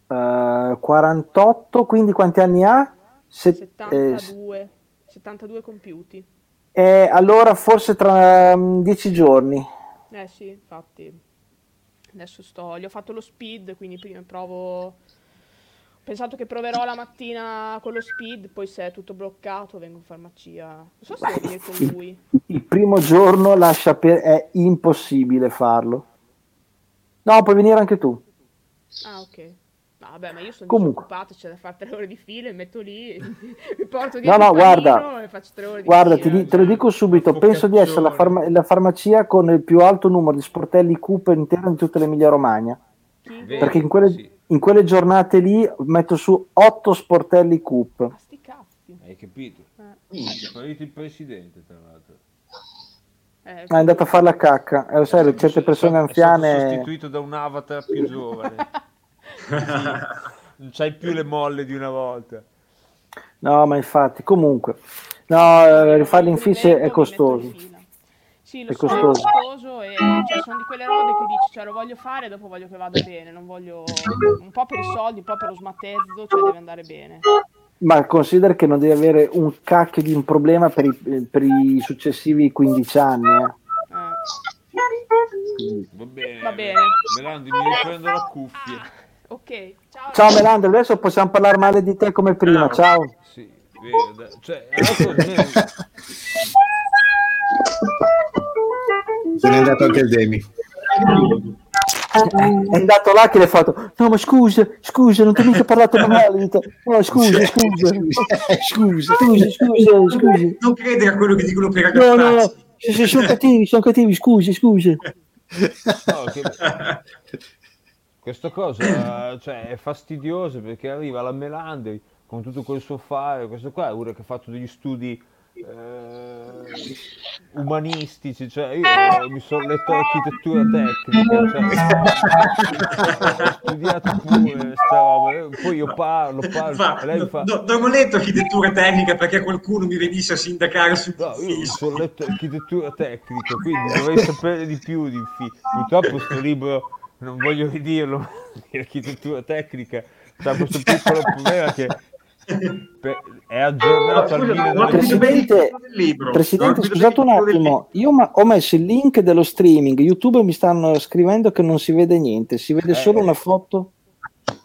Eh, 48, quindi quanti anni ha? Se- eh, 72, 72 compiuti. eh, allora forse tra 10 giorni. Eh sì, infatti. Adesso sto, gli ho fatto lo speed, quindi prima provo... Ho pensato che proverò la mattina con lo speed, poi se è tutto bloccato vengo in farmacia. Non so se venire con lui. Il primo giorno lascia per... è impossibile farlo. No, puoi venire anche tu. Ah, ok. No, vabbè, ma io sono Comunque. disoccupato, c'è da fare tre ore di fila, mi metto lì, mi porto No, dietro no, il guarda, e faccio tre ore di guarda, ti, fila. di- te lo dico subito, penso di essere la, farma- la farmacia con il più alto numero di sportelli CUP all'interno di tutta l'Emilia Romagna. Vedi? Perché in quelle, Sì. in quelle giornate lì metto su 8 sportelli CUP. Ma sti cazzi. Hai capito? Eh, sparito il presidente, tra l'altro. Eh, È andato a fare la cacca. Eh, lo sai, certe È stato- persone è stato anziane... sostituito da un avatar più giovane. non c'hai più le molle di una volta. No, ma infatti, comunque... No, eh, rifare l'infisse Prendo, è costoso. in. Sì, lo È so, costoso. è costoso e cioè, sono di quelle robe che dici, cioè lo voglio fare e dopo voglio che vada bene, non voglio un po' per i soldi, un po' per lo smatezzo, cioè deve andare bene. Ma considera che non devi avere un cacchio di un problema per i, per i successivi 15 anni. eh. Va bene. Va bene. Melandi, mi riprendo la cuffia. ok, ciao. Ciao Melandro, adesso possiamo parlare male di te come prima. Ciao. Sì, vero. Cioè, adesso almeno- se n'è andato anche il Demi È andato là che le ha fatto. No, ma scusa, scusa, non ti ho mica parlato male. No, scusa, scusa. scusa Scusa, scusa, scusa. Non credere a quello che dicono per No, no, no. sono cattivi, sono cattivi, scusa, scusa. no, che- Questa cosa cioè, è fastidiosa perché arriva la Melandri con tutto quel suo fare, questo qua è uno che ha fatto degli studi eh, umanistici, cioè io eh, mi sono letto architettura tecnica, cioè, ho studiato pure roba, eh, poi io parlo, parlo, Fa- e lei fa... no, non ho letto architettura tecnica perché qualcuno mi venisse a sindacare sul No, io mi sono letto architettura tecnica, quindi dovrei sapere di più di fi. Purtroppo sto libro, non voglio ridirlo, di architettura tecnica, c'ha questo piccolo problema che è aggiornato al Scusa, non ho 1900. capito bene il Presidente, libro. Presidente, scusate un attimo, io ma- ho messo il link dello streaming, YouTube mi stanno scrivendo che non si vede niente, si vede solo una foto.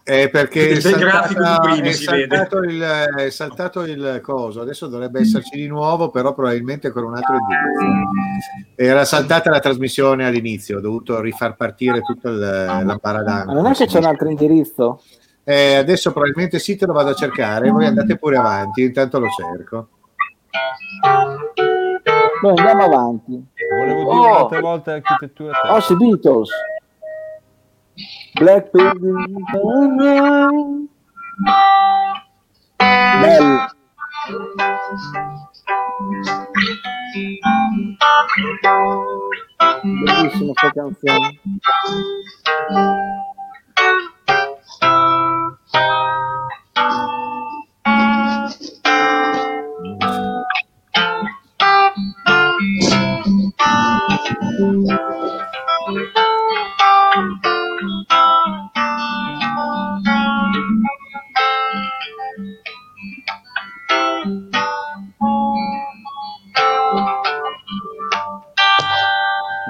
Eh, perché è saltata- è si saltato, il, è saltato il coso, adesso dovrebbe esserci di nuovo, però probabilmente con un altro indirizzo. Era saltata la trasmissione all'inizio, ho dovuto rifar partire tutto il, la Ma non è che c'è un altro indirizzo? Eh, adesso probabilmente sì, te lo vado a cercare, voi andate pure avanti, intanto lo cerco. Noi andiamo avanti. Volevo dire Oh. un'altra volta architettura tecnica. Oh, sì, Beatles. Blackpink. Bell. Bellissima questa canzone.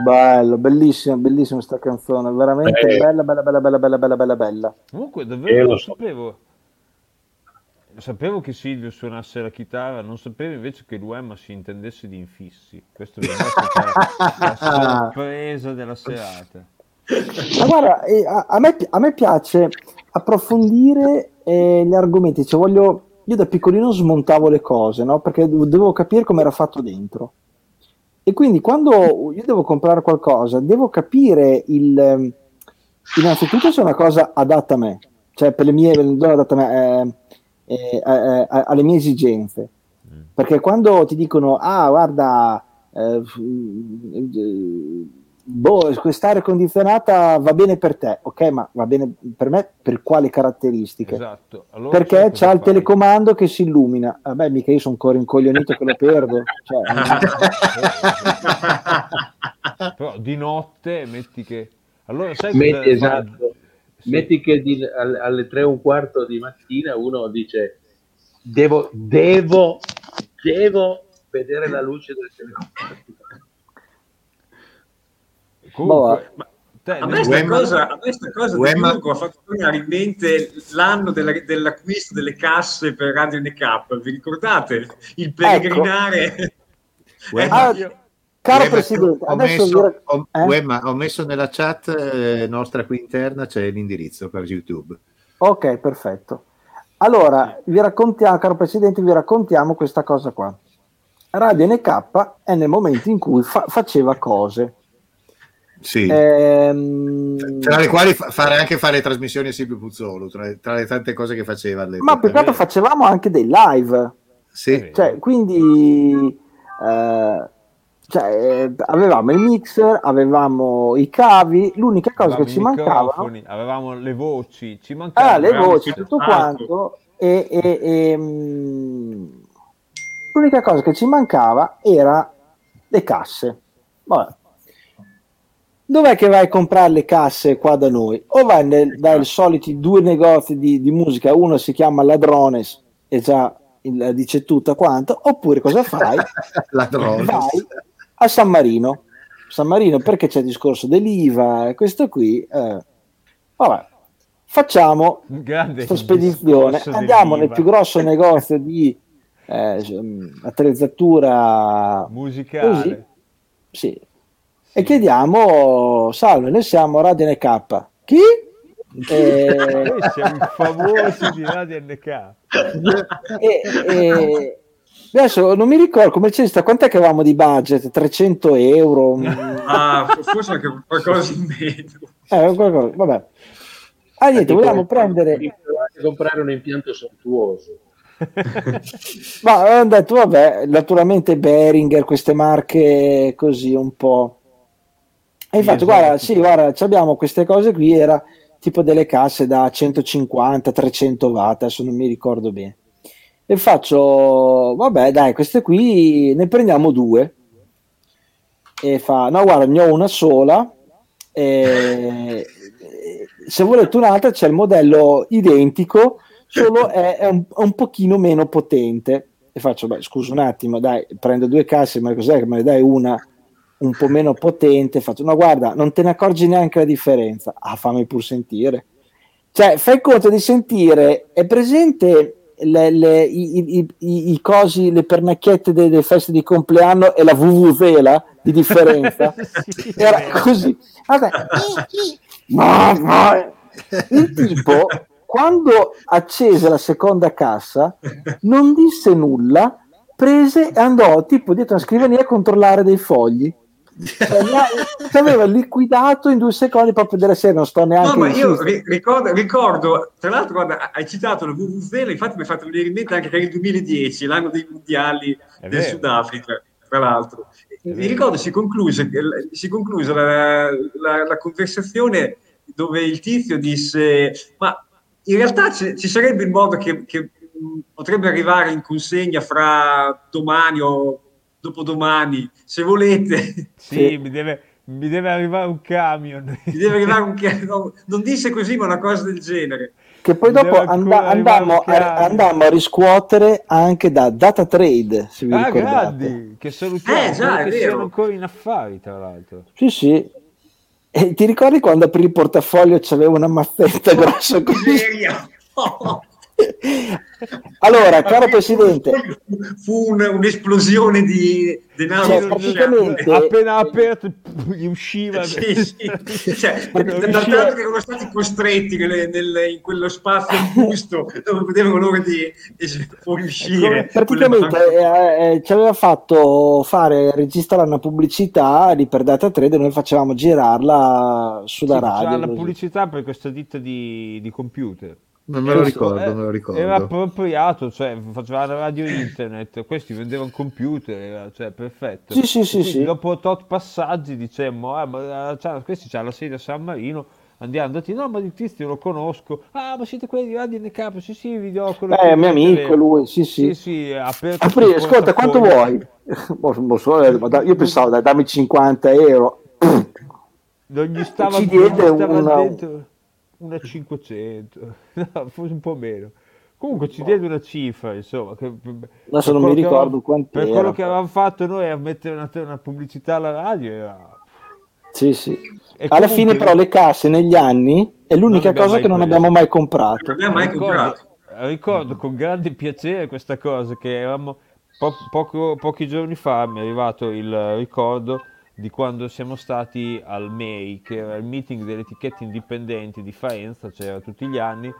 Bello, bellissima, bellissima sta canzone, veramente Eh. bella, bella, bella, bella, bella, bella, bella, bella. Comunque Eh, davvero lo non so. sapevo. Sapevo che Silvio suonasse la chitarra, non sapevo invece che l'UEMA si intendesse di infissi. Questo me è la sorpresa della serata. Ma guarda, eh, a, a me, a me piace approfondire eh, gli argomenti, cioè voglio, io da piccolino smontavo le cose, no? Perché do- dovevo capire come era fatto dentro. E quindi quando io devo comprare qualcosa, devo capire il, ehm, innanzitutto se è una cosa adatta a me, cioè per le mie, non adatta a me, eh, eh, eh, eh, alle mie esigenze. Perché quando ti dicono, ah, guarda, eh, f- eh, boh, quest'aria condizionata va bene per te, ok, ma va bene per me per quali caratteristiche? Esatto. Allora Perché c'ha il fai? telecomando che si illumina. Vabbè, mica io sono ancora incoglionito che lo perdo. Cioè, Però di notte metti che... Allora sai cosa... Metti, esatto. Metti che di- al- alle tre e un quarto di mattina uno dice devo, devo, devo vedere la luce del telecomando. Comunque, Boh, te, A me sta Wemma- cosa, a me sta cosa di Wemma- Mirko ha fatto tornare in mente l'anno della- dell'acquisto delle casse per Radio NK. Vi ricordate? Il peregrinare. Wemma- Eh, ah, caro Wemma, Presidente, ho, messo, vi- ho- eh? Wemma, ho messo nella chat eh, nostra qui interna c'è l'indirizzo per YouTube. Ok, perfetto. Allora, vi raccontiamo, caro Presidente, vi raccontiamo questa cosa qua. Radio NK è nel momento in cui fa- faceva cose. Sì. Ehm, tra le quali fa- fare anche fare trasmissioni a Silvio Puzzolo, tra, tra le tante cose che faceva all'epoca. ma più che altro facevamo anche dei live. Sì. Cioè, quindi eh, cioè, eh, avevamo il mixer, avevamo i cavi, l'unica cosa avevamo che ci microfoni, avevamo le voci, ci mancava ah, le voci, tutto quanto. E, e- e, mm, l'unica cosa che ci mancava era le casse. Vabbè. Dov'è che vai a comprare le casse qua da noi? O vai nel- dai soliti due negozi di, di musica, uno si chiama Ladrones e già il- dice tutto quanto, oppure cosa fai? Ladrone. vai a San Marino. San Marino perché c'è il discorso dell'IVA e questo qui. eh. Vabbè, facciamo questa spedizione, andiamo nel più grosso negozio di eh, attrezzatura musicale. così, sì, e chiediamo, salve, noi siamo Radio NK. Chi? Eh, Noi siamo i famosi di Radio NK. e, e- adesso non mi ricordo come c'è sta quant'è che avevamo di budget 300 euro Ah, forse anche qualcosa in meno. eh, qualcosa, vabbè ah niente volevamo prendere comprare un impianto sontuoso. Ma avevano detto, vabbè, naturalmente Behringer, queste marche così un po'. E infatti, guarda, sì, guarda, ci abbiamo queste cose qui, era tipo delle casse da 150, 300 watt, adesso non mi ricordo bene. E faccio, vabbè, dai, queste qui ne prendiamo due. E fa, no, guarda, ne ho una sola. E, se volete un'altra c'è il modello identico, solo è, è un, un pochino meno potente. E faccio, beh, scusa un attimo, dai, prendo due casse, ma cos'è che me ne dai una un po' meno potente? Faccio, no, guarda, non te ne accorgi neanche la differenza. Ah, fammi pur sentire. Cioè, fai conto di sentire, è presente le, le, i, i, i, i, cosi, le pernacchiette delle, delle feste di compleanno e la vuvuzela di differenza? Sì, Era così. Allora, ma, ma- il tipo, quando accese la seconda cassa, non disse nulla, prese e andò tipo dietro una scrivania a controllare dei fogli. Cioè, mi aveva liquidato in due secondi proprio della serie, non sto neanche No, ma io ri- ricordo, ricordo, tra l'altro, guarda, hai citato la VVZela, infatti mi ha fatto venire in mente anche che era il 2010, l'anno dei mondiali È del vero. Sudafrica, tra l'altro. Mi vero. ricordo si concluse, si concluse la, la- la conversazione dove il tizio disse, ma in realtà ci, ci sarebbe il modo che, che, mh, potrebbe arrivare in consegna fra domani o dopodomani, se volete. Sì. Mi, deve, mi deve arrivare un camion. Mi deve arrivare un no, non disse così, ma una cosa del genere. Che poi dopo anda- andammo, camion. a, andammo a riscuotere anche da Data Trade, se vi Ah, ricordate. grandi, che salutiamo, Eh, già, che siano ancora in affari, tra l'altro. Sì, sì. E ti ricordi quando aprì il portafoglio c'aveva una mazzetta grossa così? Miseria! Oh. Allora, caro Presidente, fu un- un'esplosione di denaro Cioè, praticamente- Appena aperto gli usciva. Sì, sì. Cioè, tanto che erano stati costretti nel- nel- in quello spazio giusto dove vedevano l'ora di, di fuoriuscire. praticamente eh, eh, ci aveva fatto fare registrare una pubblicità di per Data Trade e noi facevamo girarla sulla Sì, radio. la pubblicità per questa ditta di, di computer. Non me lo ricordo, è- me lo ricordo. Era appropriato, cioè faceva la radio internet, questi vendevano computer, era, cioè perfetto. Sì, sì, sì, sì. Dopo tot passaggi dicemmo, ah, ma, ah, c'ha- questi c'ha la sede a San Marino, andiamo andati, no ma il tizio lo conosco, ah ma siete quelli di Radio NK, sì sì, videocolo. Eh, mio amico lui, sì, sì. Sì, sì, aperto Apri, ascolta, quanto vuoi? Boh, boh, eh, Io pensavo, dai, dammi 50 euro. Non gli stava, Ci non diede gli stava una- dentro una 500, no, forse un po' meno. Comunque ci diede una cifra, insomma. Che, Adesso non mi ricordo quant'era. Per quello che avevamo fatto noi a mettere una, una pubblicità alla radio era... Sì, sì. E Alla comunque- fine però le casse negli anni è l'unica cosa che non preso. abbiamo mai comprato. Non abbiamo mai ricordo, comprato. ricordo con grande piacere questa cosa che eravamo po- poco- pochi giorni fa mi è arrivato il ricordo di quando siamo stati al MEI, che era il meeting delle etichette indipendenti di Faenza, c'era tutti gli anni.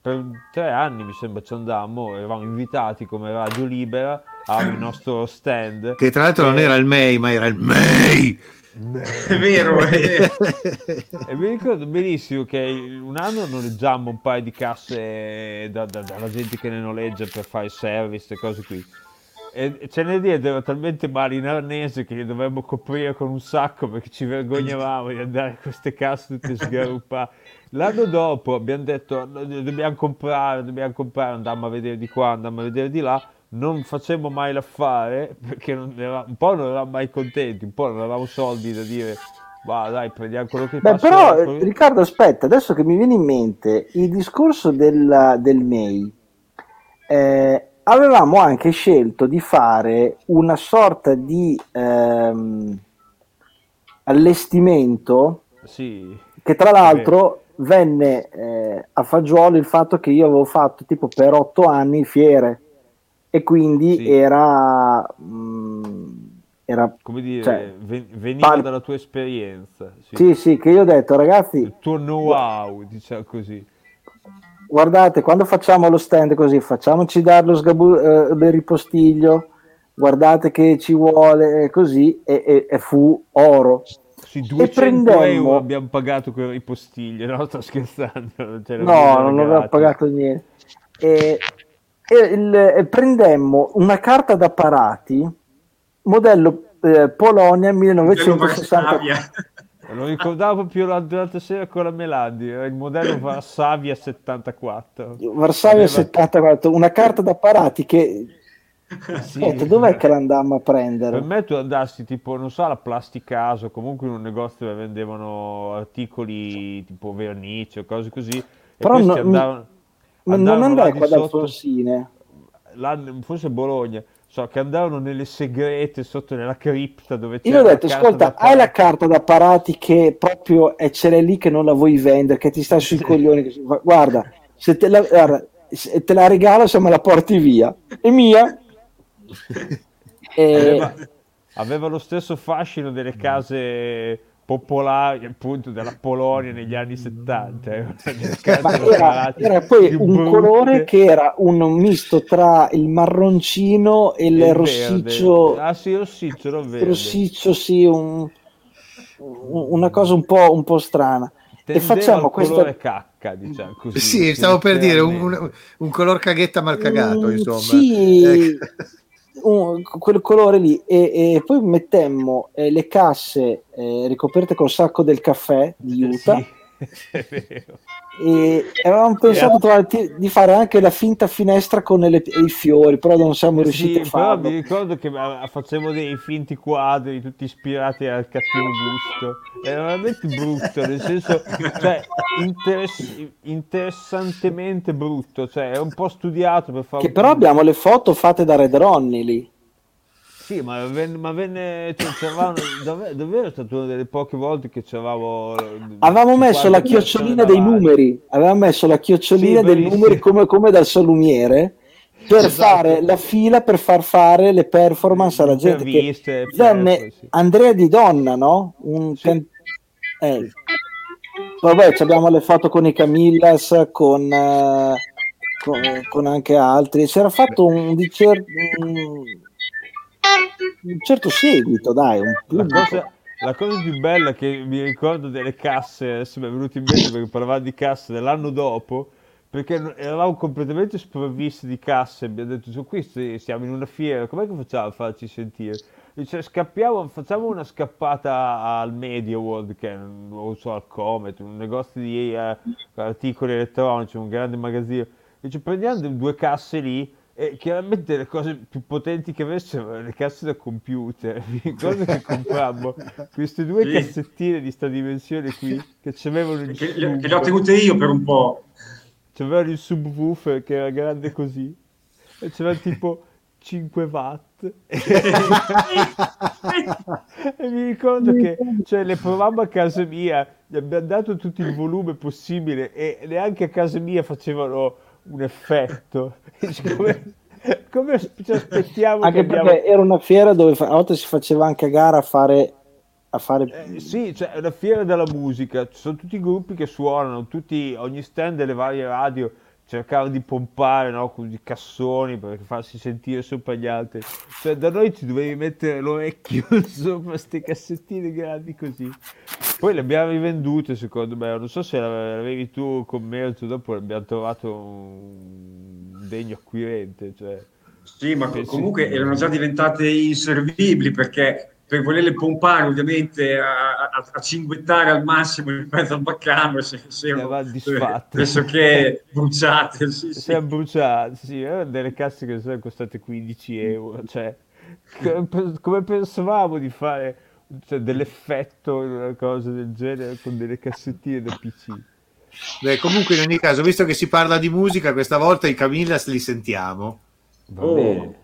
Per tre anni mi sembra ci andammo, eravamo invitati come Radio Libera, il nostro stand. Che tra l'altro non E- era il May, ma era il May. È vero, eh. E mi ricordo benissimo che un anno noleggiammo un paio di casse da- da- dalla gente che ne noleggia per fare service e cose qui. E ce ne diedero talmente male in arnese che li dovevamo coprire con un sacco perché ci vergognavamo di andare a queste casse tutte sgaruppate. L'anno dopo abbiamo detto "No, dobbiamo comprare, dobbiamo comprare, andammo a vedere di qua, andammo a vedere di là. Non facemmo mai l'affare perché non era- un po' non eravamo mai contenti, un po' non avevamo soldi da dire va dai prendiamo quello che Beh, passa. però quello- eh, Riccardo, aspetta, adesso che mi viene in mente il discorso del, del MEI, eh, avevamo anche scelto di fare una sorta di ehm, allestimento Sì, che tra l'altro venne eh, a fagiolo il fatto che io avevo fatto tipo per otto anni fiere e quindi Sì. era, mm, era come dire, Cioè, ve- veniva par- dalla tua esperienza, sì. sì sì che io ho detto ragazzi il tuo know-how, diciamo così. Guardate quando facciamo lo stand così facciamoci dare lo sgabu- eh, del ripostiglio guardate che ci vuole eh, così e, e- e fu oro Sì, 200 prendemmo- euro abbiamo pagato quel ripostiglio, no? Sto scherzando. no abbiamo non avevo pagati. pagato niente e e il- e prendemmo una carta da parati modello eh, Polonia Bello 1960 Varsavia. Lo ricordavo proprio l'altra sera con la Melandi, era il modello Varsavia 74. Varsavia Aveva- 74 una carta da parati che Sì. aspetta dov'è che l'andammo a prendere Per me tu andassi tipo, non so, alla Plasticaso, comunque in un negozio dove vendevano articoli tipo vernice o cose così, Però no- andavano, ma non andavano là andai qua da sotto, Alfonsine là- forse Bologna, so che andavano nelle segrete sotto nella cripta dove io c'era ho la detto ascolta hai la carta da parati che proprio è ce l'hai lì che non la vuoi vendere che ti sta sui coglioni che si- guarda se te la, guarda, se te la regalo se me la porti via. È mia. E- Aveva, aveva lo stesso fascino delle case popolari appunto della Polonia negli anni 70 eh, era, era poi un brutte. colore che era un misto tra il marroncino e il, E il rossiccio, verde. Ah sì, rossiccio, non verde. rossiccio, sì, un- un- una cosa un po', un po' strana. E Tendeva facciamo al questa. colore cacca, diciamo così. Sì, stavo per dire un, un- un color caghetta mal cagato, Mm, insomma. Sì, Ecco. Un- quel colore lì. E, e poi mettemmo eh, le casse eh, ricoperte col sacco del caffè di Utah. Sì. E avevamo pensato tra di fare anche la finta finestra con le- i fiori, però non siamo riusciti Sì, a però farlo. mi ricordo che facevamo dei finti quadri tutti ispirati al cattivo gusto. Era veramente brutto, nel senso, cioè, interess- interessantemente brutto, cioè, è un po' studiato per fare Che però abbiamo le foto fatte da Red Ronnie lì. Sì, ma venne, ma venne cioè, davvero, davvero è stata una delle poche volte che c'eravamo Avevamo messo la 50 chiocciolina dei davanti. numeri, avevamo messo la chiocciolina Sì, dei numeri come, come dal salumiere per Esatto. fare la fila per far fare le performance alla gente. Che Interviste, venne sì. Andrea Di Donna, no? Un Sì. can- eh. Vabbè, ci abbiamo le foto con i Camillas, con, eh, con, con anche altri. C'era fatto un, di cer- un- un certo seguito, dai, La cosa, la cosa più bella che mi ricordo delle casse, adesso mi è venuto in mente perché parlavamo di casse dell'anno dopo, perché eravamo completamente sprovvisti di casse, abbiamo detto, su qui siamo in una fiera, com'è che facciamo a farci sentire? Dice, scappiamo, facciamo una scappata al Media World, che è, non so, al Comet, un negozio di eh, articoli elettronici, un grande magazzino. Dice, prendiamo due casse lì e chiaramente le cose più potenti che avessero erano le casse da computer. Ricordo che comprammo queste due cassettine di sta dimensione qui che c'avevano il Che, che le ho tenute io per un po'. c'avevano il subwoofer che era grande così e c'era tipo 5 watt. e mi ricordo che cioè, le provammo a casa mia, gli abbiamo dato tutto il volume possibile e neanche a casa mia facevano un effetto. Come, come ci aspettiamo che Anche abbiamo... perché era una fiera dove fa- a volte si faceva anche a gara a fare, a fare Eh, sì, cioè è una fiera della musica, ci sono tutti i gruppi che suonano, tutti, ogni stand delle varie radio cercavano di pompare no, con i cassoni per farsi sentire sopra gli altri. Cioè da noi ci dovevi mettere l'orecchio sopra queste cassettine grandi così. Poi le abbiamo rivendute secondo me, non so se l'ave- l'avevi tu commercio, dopo abbiamo trovato un degno acquirente. Cioè. Sì, ma comunque erano già diventate inservibili perché per volerle pompare ovviamente a, a, a cinguettare al massimo il mezzo al baccano si, si erano disfatte. pressoché bruciate. Sì, sì. Siamo bruciati, sì, erano delle casse che sono costate 15 euro, cioè, come pensavamo di fare cioè, dell'effetto in una cosa del genere con delle cassettine da PC? Beh, comunque in ogni caso, visto che si parla di musica, questa volta i Camillas li sentiamo. Va Oh. bene.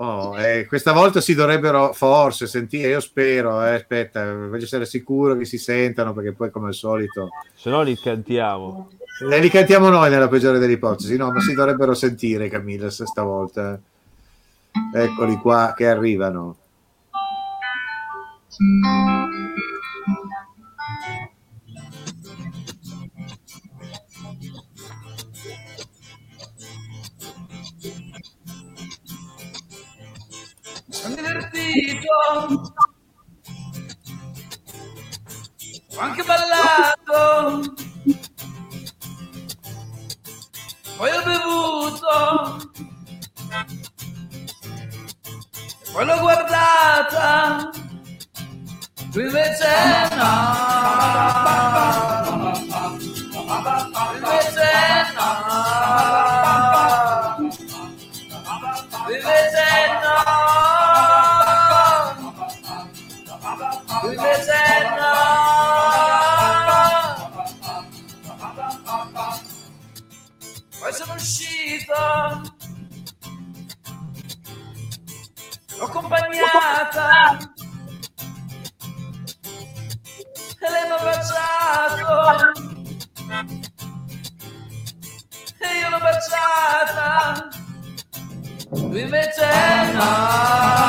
Oh, eh, questa volta si dovrebbero forse sentire, io spero, eh, aspetta, voglio essere sicuro che si sentano perché poi come al solito Se no li cantiamo. eh, li cantiamo noi nella peggiore delle ipotesi, no, ma si dovrebbero sentire Camillas stavolta. Eccoli qua che arrivano. sono vestito, ho anche ballato, poi ho bevuto, e poi l'ho guardata, tu invece no, tu no. Poi sono uscito. L'ho accompagnata. E lei mi ha baciato. E io l'ho baciata. Lui invece no.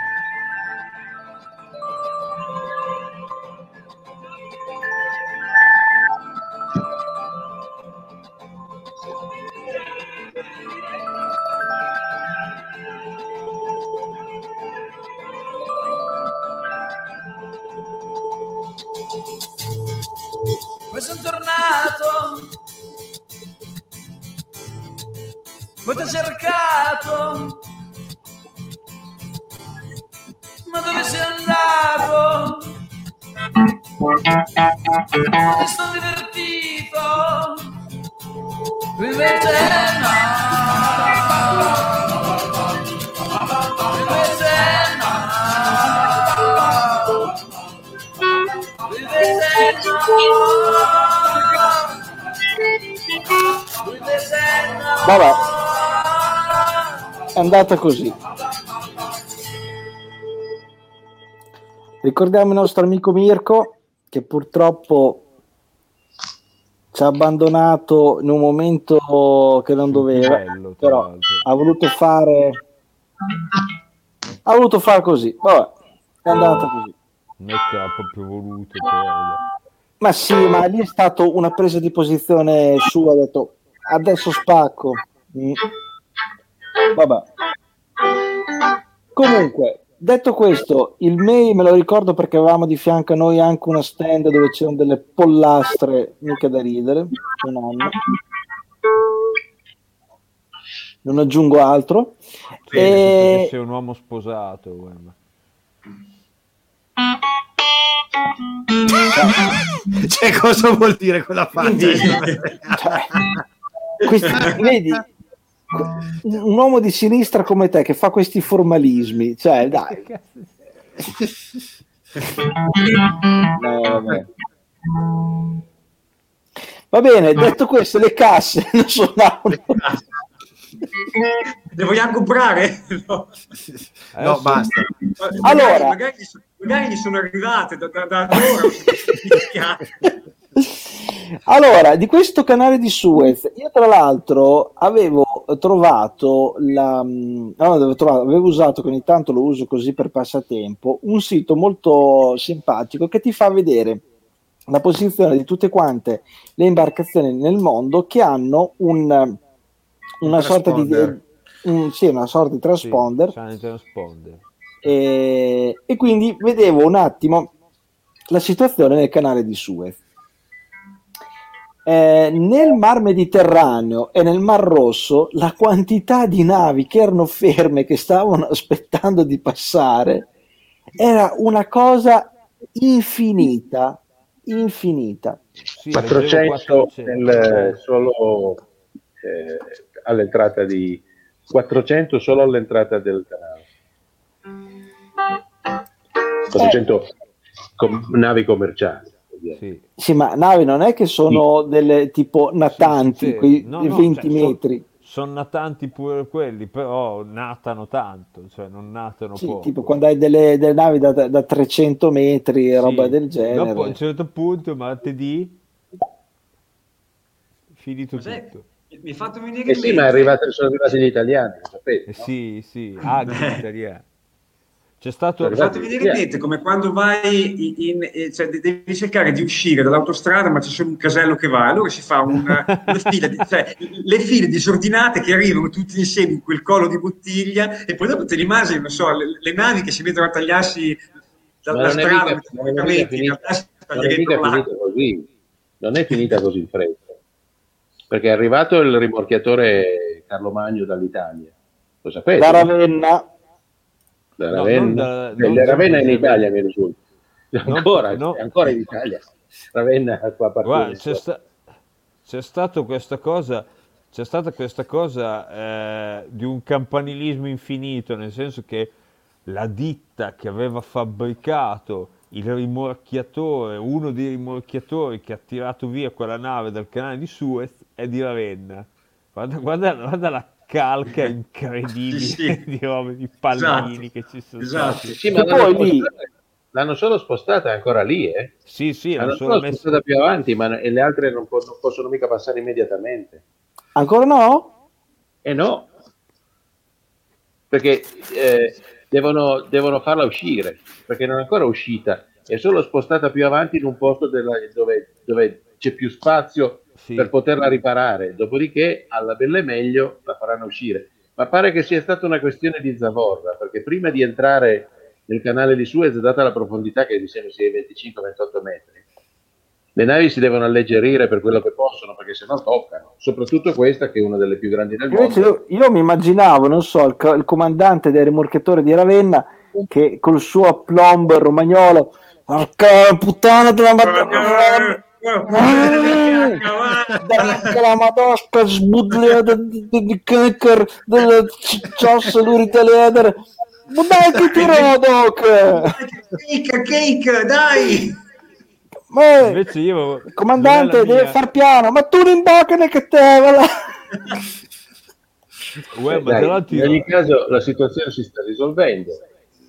Ho cercato. Ma dove sei andato? Mi sono divertito. Invece andata così. Ricordiamo il nostro amico Mirko che purtroppo ci ha abbandonato in un momento che non doveva, bello, però ha voluto fare ha voluto fare così. Vabbè, è andata così. Non è che ha proprio voluto. Però, Ma sì, ma lì è stato una presa di posizione sua, ha detto adesso spacco. Mm. Vabbè. Comunque, detto questo, il May me lo ricordo perché avevamo di fianco a noi anche una stand dove c'erano delle pollastre mica da ridere, un anno. Non aggiungo altro. Sì, E- sei un uomo sposato. guarda. Cioè, cosa vuol dire quella faccia? Questi- vedi, un uomo di sinistra come te che fa questi formalismi, cioè dai. No, vabbè. Va bene, detto questo, le casse non suonavano. Le vogliamo comprare? No. No, basta. Magari, Allora. magari, magari gli sono arrivate da, da, da allora. Allora, di questo canale di Suez, io tra l'altro avevo trovato, la, no, avevo, trovato avevo usato, che ogni tanto lo uso così per passatempo, un sito molto simpatico che ti fa vedere la posizione di tutte quante le imbarcazioni nel mondo che hanno un, una sorta di... Un- sì, una sorta di transponder Sì, transponder. e, e quindi vedevo un attimo la situazione nel canale di Suez. Eh, nel Mar Mediterraneo e nel Mar Rosso la quantità di navi che erano ferme, che stavano aspettando di passare, era una cosa infinita, infinita. Sì, leggevo 400 400. nel- solo eh, all'entrata di 400 solo all'entrata del canale 400 com- navi commerciali. Sì. Sì, ma navi non è che sono delle tipo natanti, Sì, sì, quei no, no, 20 cioè, metri. Sono natanti pure quelli, però natano tanto, cioè non natano Sì, poco. tipo quando hai delle, delle navi da, da 300 metri, Sì. roba del genere. Dopo a un certo punto, martedì, finito Cos'è? tutto. Mi hai fatto venire Eh sì, ma è arrivato- sono arrivati gli italiani, lo sapete? Eh sì, sì, agri italiani. C'è stato... Fate venire in mente come quando vai in, in- cioè de- devi cercare di uscire dall'autostrada, ma c'è solo un casello che va, allora si fa una, una fila di- cioè, le file disordinate che arrivano tutti insieme in quel collo di bottiglia e poi dopo te li immagini, non so, le, le navi che si mettono a tagliarsi dalla non è strada, non è mica finita- non così, non è finita così in fretta, perché è arrivato il rimorchiatore Carlo Magno dall'Italia, lo sapete? Da no? Ravenna. Da No, Ravenna, non da- la Ravenna è in da- Italia, mi risulta. Ancora, no. ancora in Italia. Ravenna qua appartiene. Guarda, c'è, sta- c'è stato questa cosa, c'è stata questa cosa eh, di un campanilismo infinito, nel senso che la ditta che aveva fabbricato il rimorchiatore, uno dei rimorchiatori che ha tirato via quella nave dal canale di Suez è di Ravenna. Guarda, guarda, guarda la calca incredibile Sì, sì. di robe, di pallini che ci sono Esatto. stati. Sì, ma poi lì- spostata, l'hanno solo spostata è ancora lì, eh? Sì, sì, l'hanno L'hanno solo messo... spostata più avanti, ma e le altre non, po- non possono mica passare immediatamente. Ancora no? E no, perché eh, devono, devono farla uscire, perché non è ancora uscita, è solo spostata più avanti in un posto della- dove, dove c'è più spazio Sì. per poterla riparare, dopodiché alla bella e meglio la faranno uscire. Ma pare che sia stata una questione di zavorra, perché prima di entrare nel canale di Suez, data la profondità che mi sembra sia di 25-28 metri, le navi si devono alleggerire per quello che possono, perché sennò toccano, soprattutto questa che è una delle più grandi del mondo. Invece io, io mi immaginavo, non so, il, il comandante del rimorchiatore di Ravenna che col suo aplomb romagnolo, porca puttana della madonna, di caccar, della cicciossa lurita leder, ma dai che ti rodoc! Cake, cake, dai! Ma Invece io... comandante deve far piano, ma tu in bocca che te. Uè, ma Dai, l'altro in ogni caso la situazione si sta risolvendo,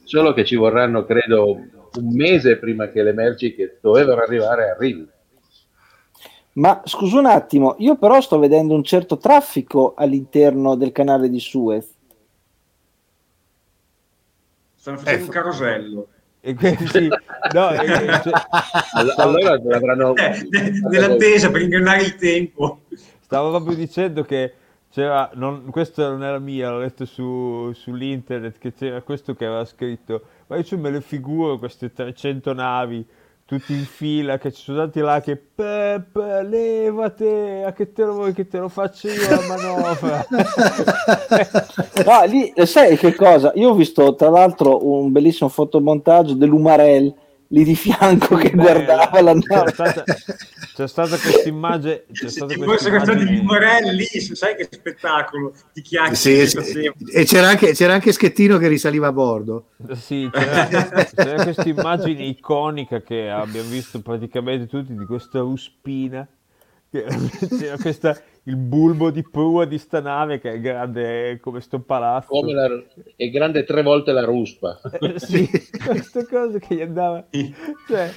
solo che ci vorranno, credo, un mese prima che le merci che dovevano arrivare arrivino. Ma scusa un attimo, io però sto vedendo un certo traffico all'interno del canale di Suez. Stanno facendo un carosello. E que- sì, no, e- cioè, All- Allora avranno... Eh, nell'attesa per ingannare il tempo. stavo proprio dicendo che c'era, non, questa non era mia, l'ho letto su, sull'internet, che c'era questo che aveva scritto, ma io me le figuro queste 300 navi, tutti in fila, che ci sono tanti là che Peppe, levate, a che te lo vuoi che te lo faccio io la manovra? No, lì, sai che cosa? Io ho visto tra l'altro un bellissimo fotomontaggio dell'Umarell lì di fianco che guardava la C'è nave. stata, c'è stata questa immagine, c'è stata questa immagine- Morelli, sai che spettacolo di chiacchiere Sì, sì. e c'era anche, c'era anche Schettino che risaliva a bordo. Sì, c'era, c'era questa immagine iconica che abbiamo visto praticamente tutti di questa ruspina. che- C'era questa, il bulbo di prua di sta nave che è grande come sto palazzo. Come la, è grande tre volte la ruspa. Eh, sì, queste cose che gli andava. Cioè,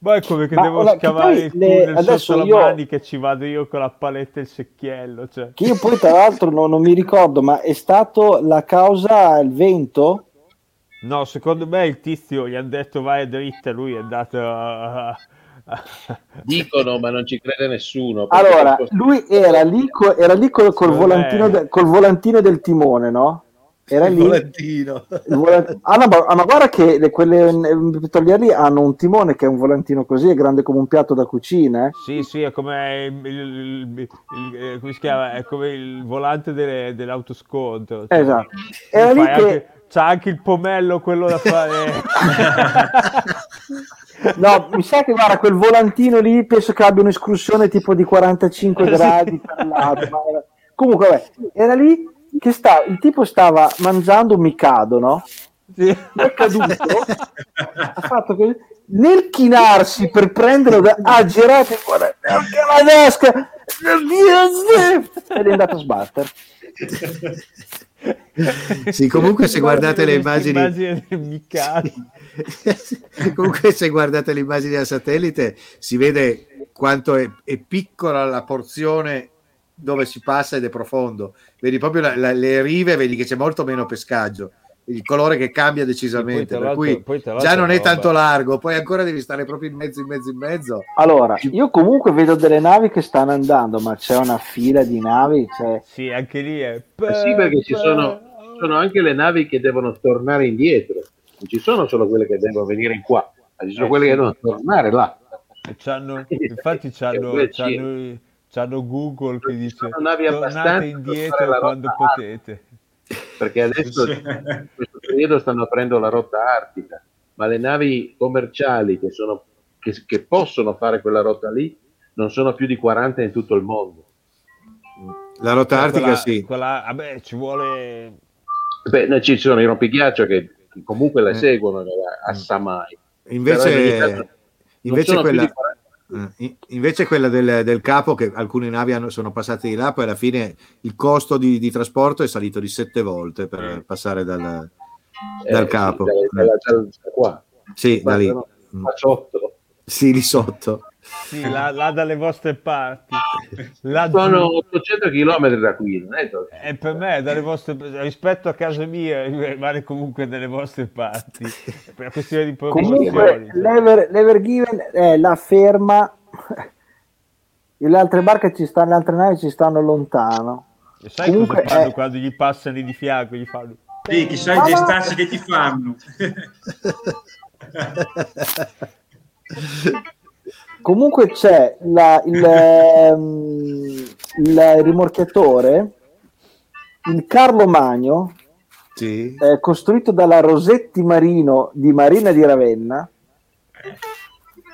ma è come che Ma devo che scavare poi il le- tunnel adesso sotto la io- manica e ci vado io con la paletta e il secchiello. Cioè. Che io poi tra l'altro non, non mi ricordo, ma è stato la causa il vento? No, secondo me il tizio gli hanno detto vai dritta, lui è andato a... Dicono, ma non ci crede nessuno. Allora, questo- lui era lì, co- era lì col, col volantino de- col volantino del timone, no? Era Il lì. volantino. il vola- Ah, no, ma, ah, ma guarda che le- quelle petroliere lì hanno un timone che è un volantino così, è grande come un piatto da cucina. eh. Sì, sì, è come il, il- il- il- eh, come si chiama? È come il volante delle- dell'autoscontro. cioè, Esatto. Era lì che- anche- c'ha anche il pomello quello da fare. No, mi sa che guarda, quel volantino lì penso che abbia un'escursione tipo di 45 Sì. gradi per lato. ma era- Comunque, vabbè, era lì che sta, il tipo stava mangiando un micado, no? Sì. È caduto, ha fatto così, nel chinarsi per prenderlo, da- ha girato e guarda, anche la desca, ed è andato a sbattere. Sì, comunque se guardate le immagini, immagini. comunque se guardate le immagini da satellite si vede quanto è, è piccola la porzione dove si passa ed è profondo. Vedi proprio la- la- le rive, vedi che c'è molto meno pescaggio. il colore che cambia decisamente, per cui già non è roba- tanto largo, poi ancora devi stare proprio in mezzo, in mezzo, in mezzo. Allora, io comunque vedo delle navi che stanno andando, ma c'è una fila di navi. Cioè... Sì, anche lì è... Eh sì, perché ci sono, sono anche le navi che devono tornare indietro, non ci sono solo quelle che devono venire in qua, ma ci sono Eh, quelle sì. che devono tornare là. C'hanno- infatti c'hanno, c'hanno, c'hanno Google che dice tornate indietro quando rotta potete. perché adesso Sì. in questo periodo stanno aprendo la rotta artica, ma le navi commerciali che, sono, che, che possono fare quella rotta lì non sono più di 40 in tutto il mondo. La rotta Cioè, artica quella- sì. quella- vabbè, ci vuole... Beh, ci sono i rompighiaccio che comunque le Eh. seguono a, a Samai. Invece, non invece quella, di 40. eh, in- invece quella del, del capo, che alcune navi hanno- sono passate di là, poi alla fine il costo di, di trasporto è salito di sette volte per passare dal, Eh, dal sì, capo. da- da- da- da qua. Sì, da lì. Qua sotto. Sì, lì sotto. Sì, là, là dalle vostre parti. Là giù. Sono 800 km da qui, non è tanto. E per me, dalle vostre, rispetto a casa mia, rimane comunque dalle vostre parti. Per questione di Comunque, proporzioni. l'Ever, l'Ever Given è la ferma. Le altre barche ci stanno, le altre navi ci stanno lontano. E sai comunque cosa fanno è- quando gli passano di fianco? Gli fanno... Sì, chissà i Ah, gestacci che ti fanno. Comunque c'è la- il, ehm, il rimorchiatore, il Carlo Magno, Sì. eh, costruito dalla Rosetti Marino di Marina di Ravenna.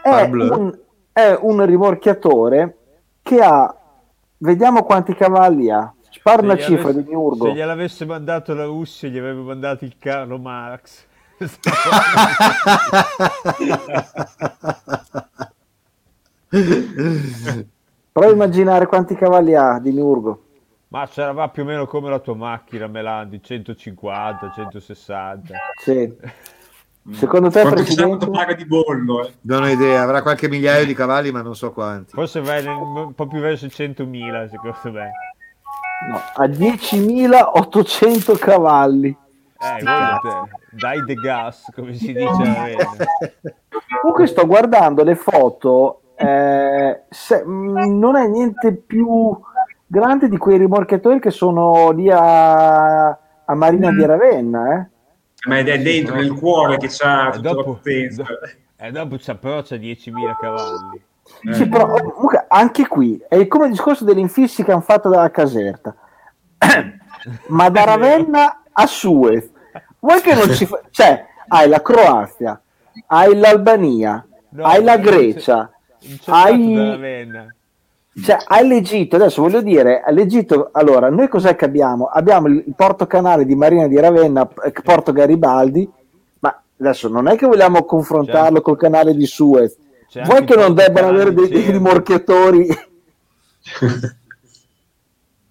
È un, è un rimorchiatore che ha, vediamo quanti cavalli ha. Spara una cifra di Miurgo. Se gliel'avesse mandato la Russia, gli avrebbe mandato il Carlo Marx. Prova a immaginare quanti cavalli ha di Miurgo. Ma c'era più o meno come la tua macchina, Melandi, 150, 160. Sì. Secondo te, Quanto Presidente? paga di bollo. eh. Non ho idea, avrà qualche migliaio di cavalli, ma non so quanti. Forse vai nel- un po' più verso i 100.000, secondo me. No, ha 10.800 cavalli. Eh, guardate, dai de gas, come si dice a. Comunque sto guardando le foto, eh, se- mh, non è niente più grande di quei rimorchiatori che sono lì a, a Marina di Ravenna. Eh. Ma è dentro nel cuore che c'ha E la dopo, e dopo c'ha, però c'ha 10.000 cavalli. Sì, però comunque anche qui è come il discorso degli infissi che hanno fatto dalla caserta. Ma da Ravenna a Suez, vuoi che non ci fa... Cioè, hai la Croazia, hai l'Albania, No, hai la Grecia, hai... Cioè, hai l'Egitto, adesso voglio dire, l'Egitto, allora, noi cos'è che abbiamo? Abbiamo il porto canale di Marina di Ravenna, eh, Porto Garibaldi, ma adesso non è che vogliamo confrontarlo Certo. col canale di Suez. C'è Vuoi che non debbano avere dei, dei rimorchiatori?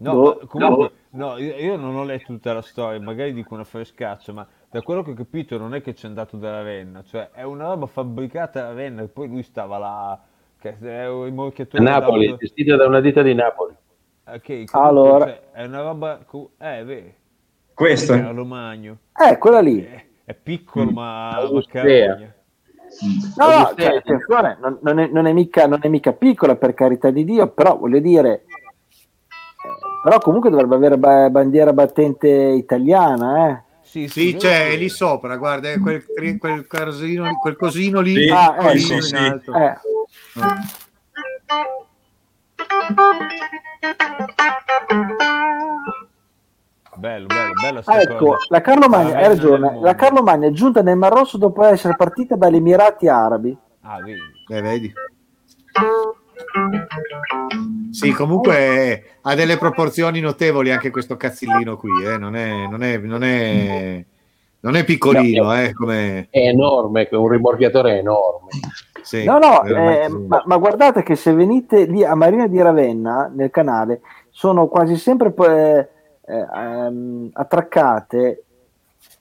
No, Boh, ma comunque, no, io, io non ho letto tutta la storia, magari dico una frescaccia, ma da quello che ho capito non è che c'è andato da Ravenna, cioè è una roba fabbricata a Ravenna e poi lui stava là, che è un rimorchiatore Napoli, d'auto- gestita da una ditta di Napoli. Ok, comunque, Allora. cioè, è una roba, co- eh, vedi, Questo è. Carlo Magno, Eh, quella lì. è, è piccolo ma, ma. No, no, cioè, attenzione, non, non è, non è mica, non è mica piccola per carità di Dio, però voglio dire, eh, però comunque dovrebbe avere ba- bandiera battente italiana, eh. Sì, Sì, io- c'è è lì sopra, guarda, quel, quel, cosino, quel cosino lì, Sì. Ah, piccolino ecco, in sì. alto. Eh, Bello, bello, bella ah, ecco, cosa. la Carlo Magna, hai ragione, la Carlo Magna è giunta nel Mar Rosso dopo essere partita dagli Emirati Arabi. Ah, vedi. Eh, vedi. Sì, comunque ha delle proporzioni notevoli anche questo cazzillino qui, eh. non, è, non, è, non, è, non è piccolino, eh, come... È enorme, un rimorchiatore enorme. sì, No, no, eh, ma, ma guardate che se venite lì a Marina di Ravenna, nel canale, sono quasi sempre eh, eh, ehm, attraccate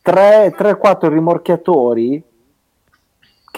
3-4 rimorchiatori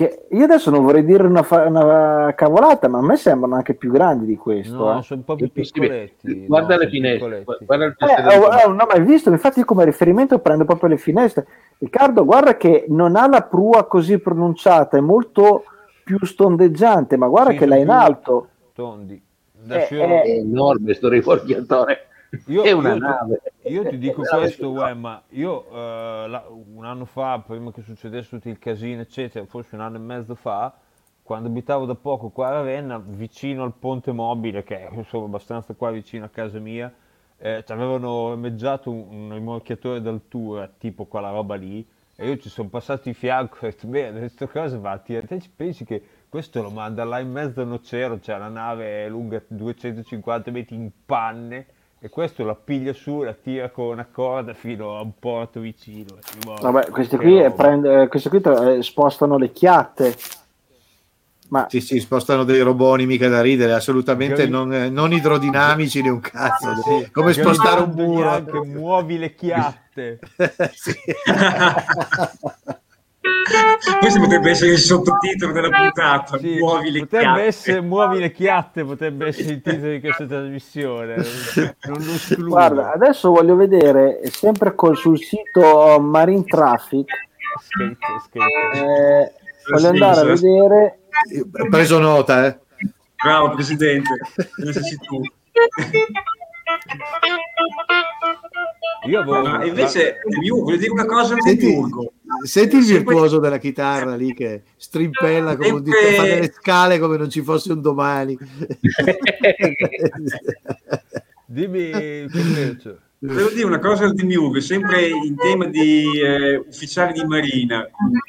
che io adesso non vorrei dire una, fa- una cavolata, ma a me sembrano anche più grandi di questo. No, eh. sono un po' più È piccoletti. Guarda no, le finestre, guarda il Eh, oh, comando. oh, no, ma hai visto, infatti come riferimento prendo proprio le finestre. Riccardo, guarda che non ha la prua così pronunciata, è molto più stondeggiante, ma guarda Sì, che l'ha in alto. Tondi. Eh, io- eh, È enorme sto rimorchiatore. Io, è una io ti- nave. io ti dico questo, uè, ma io eh, la- un anno fa, prima che succedesse tutto il casino, eccetera, forse un anno e mezzo fa, quando abitavo da poco qua a Ravenna, vicino al ponte mobile, che è insomma abbastanza qua vicino a casa mia, eh, ci avevano emeggiato un, un rimorchiatore d'altura, tipo quella roba lì, e io ci sono passato di fianco e ho detto, beh, questa cosa va, ti, te ci pensi che questo lo manda là in mezzo all'oceano, c'è una nave lunga 250 metri in panne, e questo la piglia su, la tira con una corda fino a un porto vicino. Vabbè, questi qui, prende- eh, questi qui eh, spostano le chiatte. Ma Sì, sì, spostano dei roboni mica da ridere, assolutamente non, non idrodinamici né un cazzo. Sì, Come spostare un muro. Anche, muovi le chiatte. Sì. Questo potrebbe essere il sottotitolo della puntata. Sì, Muovi le potrebbe chiatte. essere muovi le chiatte, potrebbe essere il titolo di questa trasmissione. Non lo escludo. guarda, adesso voglio vedere, sempre col- sul sito Marine Traffic, Scritto, scritto. eh, voglio andare a vedere Ho preso nota, eh. Bravo, Presidente. Io avevo... Ma invece, Demiurgo, voglio dire una cosa al Senti, Demiurgo. Senti il virtuoso della chitarra lì che strimpella come un dito, fa delle scale come non ci fosse un domani. Dimmi. Volevo dire una cosa al Demiurgo, sempre in tema di eh, ufficiali di marina,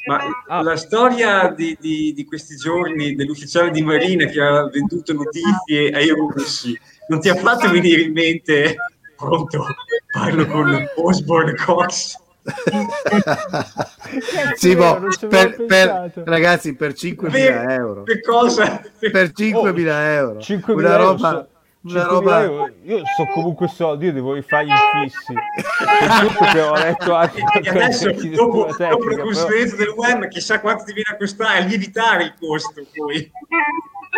ma Ah. la storia di, di- di questi giorni dell'ufficiale di marina che ha venduto notizie ai russi non ti ha fatto venire in mente, pronto, parlo con Osborne Cox? Sì, boh, ci avevo per, per- ragazzi, per 5.000 Per, euro. per cosa? Per 5.000 euro. 5.000 Una euro, roba... so- Una 5.000 roba... euro, io so comunque soldi, io devo rifare gli infissi. Per tutto che ho letto anche E adesso, dopo, dopo la tecnica, però- consulenza del web, chissà quanto ti viene a costare, a lievitare il costo poi.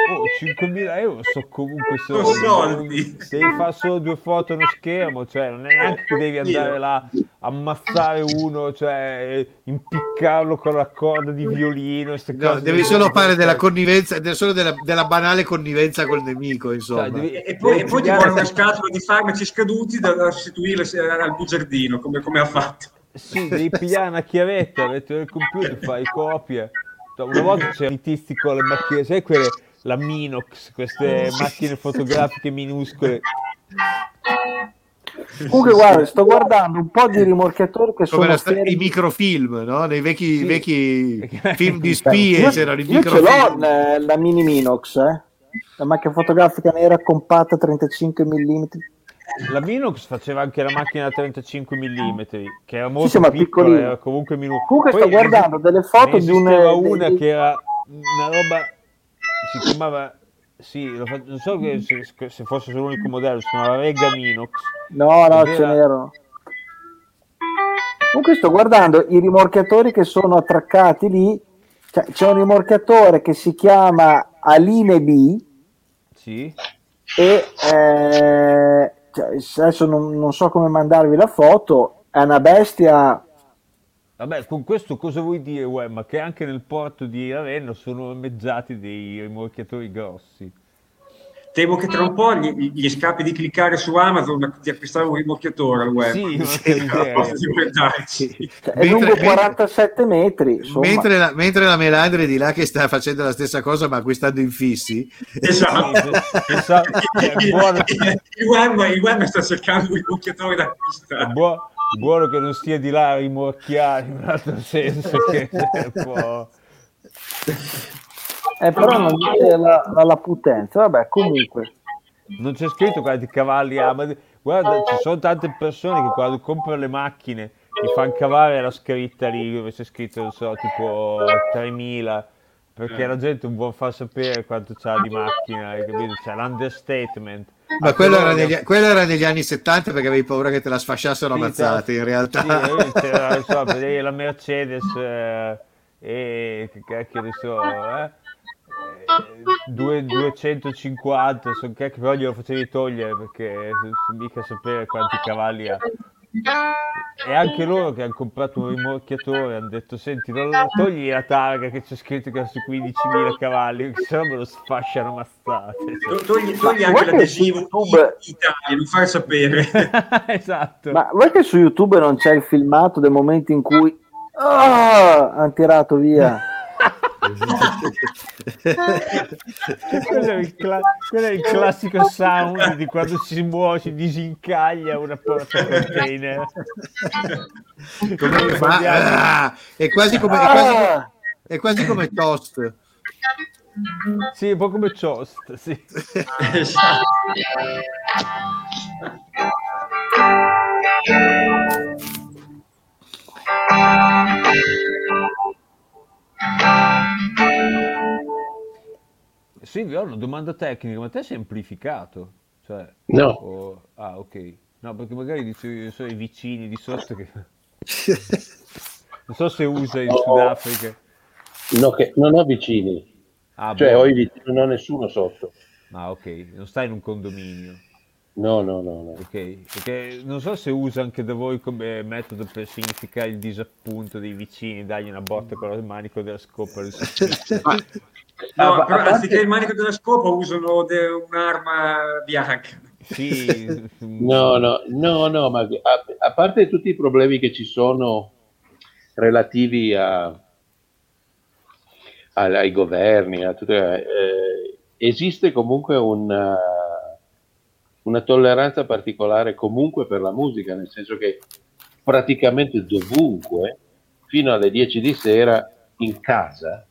Oh, 5.000 euro so comunque Sono soldi. soldi. Se devi fare solo due foto uno schermo, cioè non è neanche che devi andare là, ammazzare uno, cioè impiccarlo con la corda di violino. No, cose devi solo fare della connivenza, solo della, della banale connivenza col nemico, insomma. Cioè, devi- E, poi, e poi ti vuole una scatola di farmaci scaduti da, se- al bugiardino, come, come ha fatto. Sì, devi pigliare una chiavetta, mettere il computer, fai copie. Cioè, Una volta c'erano i tizi con le macchine, sai quelle, la Minox, queste macchine fotografiche minuscole. Comunque, guarda, sto guardando un po' di rimorchiatori che Come sono la sta- i microfilm, no? Nei vecchi, Sì. vecchi film di spie io, c'erano i io ce l'ho microfilm. eh, la mini Minox, eh. la macchina fotografica nera compatta 35 mm. La Minox faceva anche la macchina da 35 mm, che era molto sì, ma piccola, era comunque minuscola. Comunque sto guardando delle foto di un- esisteva dei- una dei- che era una roba, si chiamava, sì, lo fa- non so che se, se fosse solo l'unico modello, si chiamava Rega Minox. No, no, Ed ce era- n'erano. Comunque sto guardando i rimorchiatori che sono attraccati lì. Cioè, c'è un rimorchiatore che si chiama Aline B Sì, e eh, cioè, adesso non, non so come mandarvi la foto. È una bestia. Vabbè, con questo cosa vuoi dire, uè? Ma che anche nel porto di Ravenna sono ormeggiati dei rimorchiatori grossi. Temo che tra un po' gli, gli scappi di cliccare su Amazon di acquistare un rimorchiatore al web. Sì, Sì. Cioè, è Mentre- lungo mentre- 47 metri. Mentre la, mentre la Melandri di là che sta facendo la stessa cosa ma acquistando infissi, Esatto. Buono, il, web, il web sta cercando un rimorchiatore da acquistare. buo- buono che non stia di là a rimorchiare in un altro senso che è un po'... Eh, però non dice la, la, la potenza. Vabbè, comunque. Non c'è scritto quanti cavalli ha, ma guarda, ci sono tante persone che quando comprano le macchine ti fanno cavare la scritta lì dove c'è scritto, non so, tipo 3000, perché la gente non vuole far sapere quanto c'ha di macchina, hai capito? C'è l'understatement. ma quello era, negli, quello era negli anni 70 perché avevi paura che te la sfasciassero Sì, ammazzate in realtà. Sì, eh, c'era, so, la Mercedes eh, e cacchio ne so, eh? Eh, due- 250 sono cacchio, però glielo facevi togliere perché mica sapere quanti cavalli ha. E anche loro che hanno comprato un rimorchiatore hanno detto: Senti, non togli la targa che c'è scritto che ha su 15.000 cavalli, perché sennò me lo sfasciano mazzate. To- Togli, togli Ma anche l'adesivo YouTube- Italia, non far sapere. esatto. Ma vuoi che su YouTube non c'è il filmato del momento in cui ah, hanno tirato via? Quello, è il cla- quello è il classico sound di quando si muove, si disincaglia una porta container. Come fa- ah, è quasi come, è quasi, è quasi come toast. Sì, un po' come Chost, sì. Silvio, ho una domanda tecnica, ma te è semplificato? Cioè, No. o- Ah, ok. No, perché magari dicevi, so, i vicini di sotto che... Non so se usa in No. Sudafrica. No, che non ho vicini, Ah, cioè boh. ho i vicini, non ho nessuno sotto. Ah, ok, non stai in un condominio. No, no, no, no. Ok, perché non so se usa anche da voi come metodo per significare il disappunto dei vicini, dargli una botta con il manico della scopa. No, Ah, però parte- anziché il manico della scopa usano de- un'arma bianca. Sì, No, no, no, no, ma a, a parte tutti i problemi che ci sono relativi a, a- ai governi, a tutte, eh, esiste comunque una, una tolleranza particolare comunque per la musica, nel senso che praticamente dovunque, fino alle 10 di sera, in casa,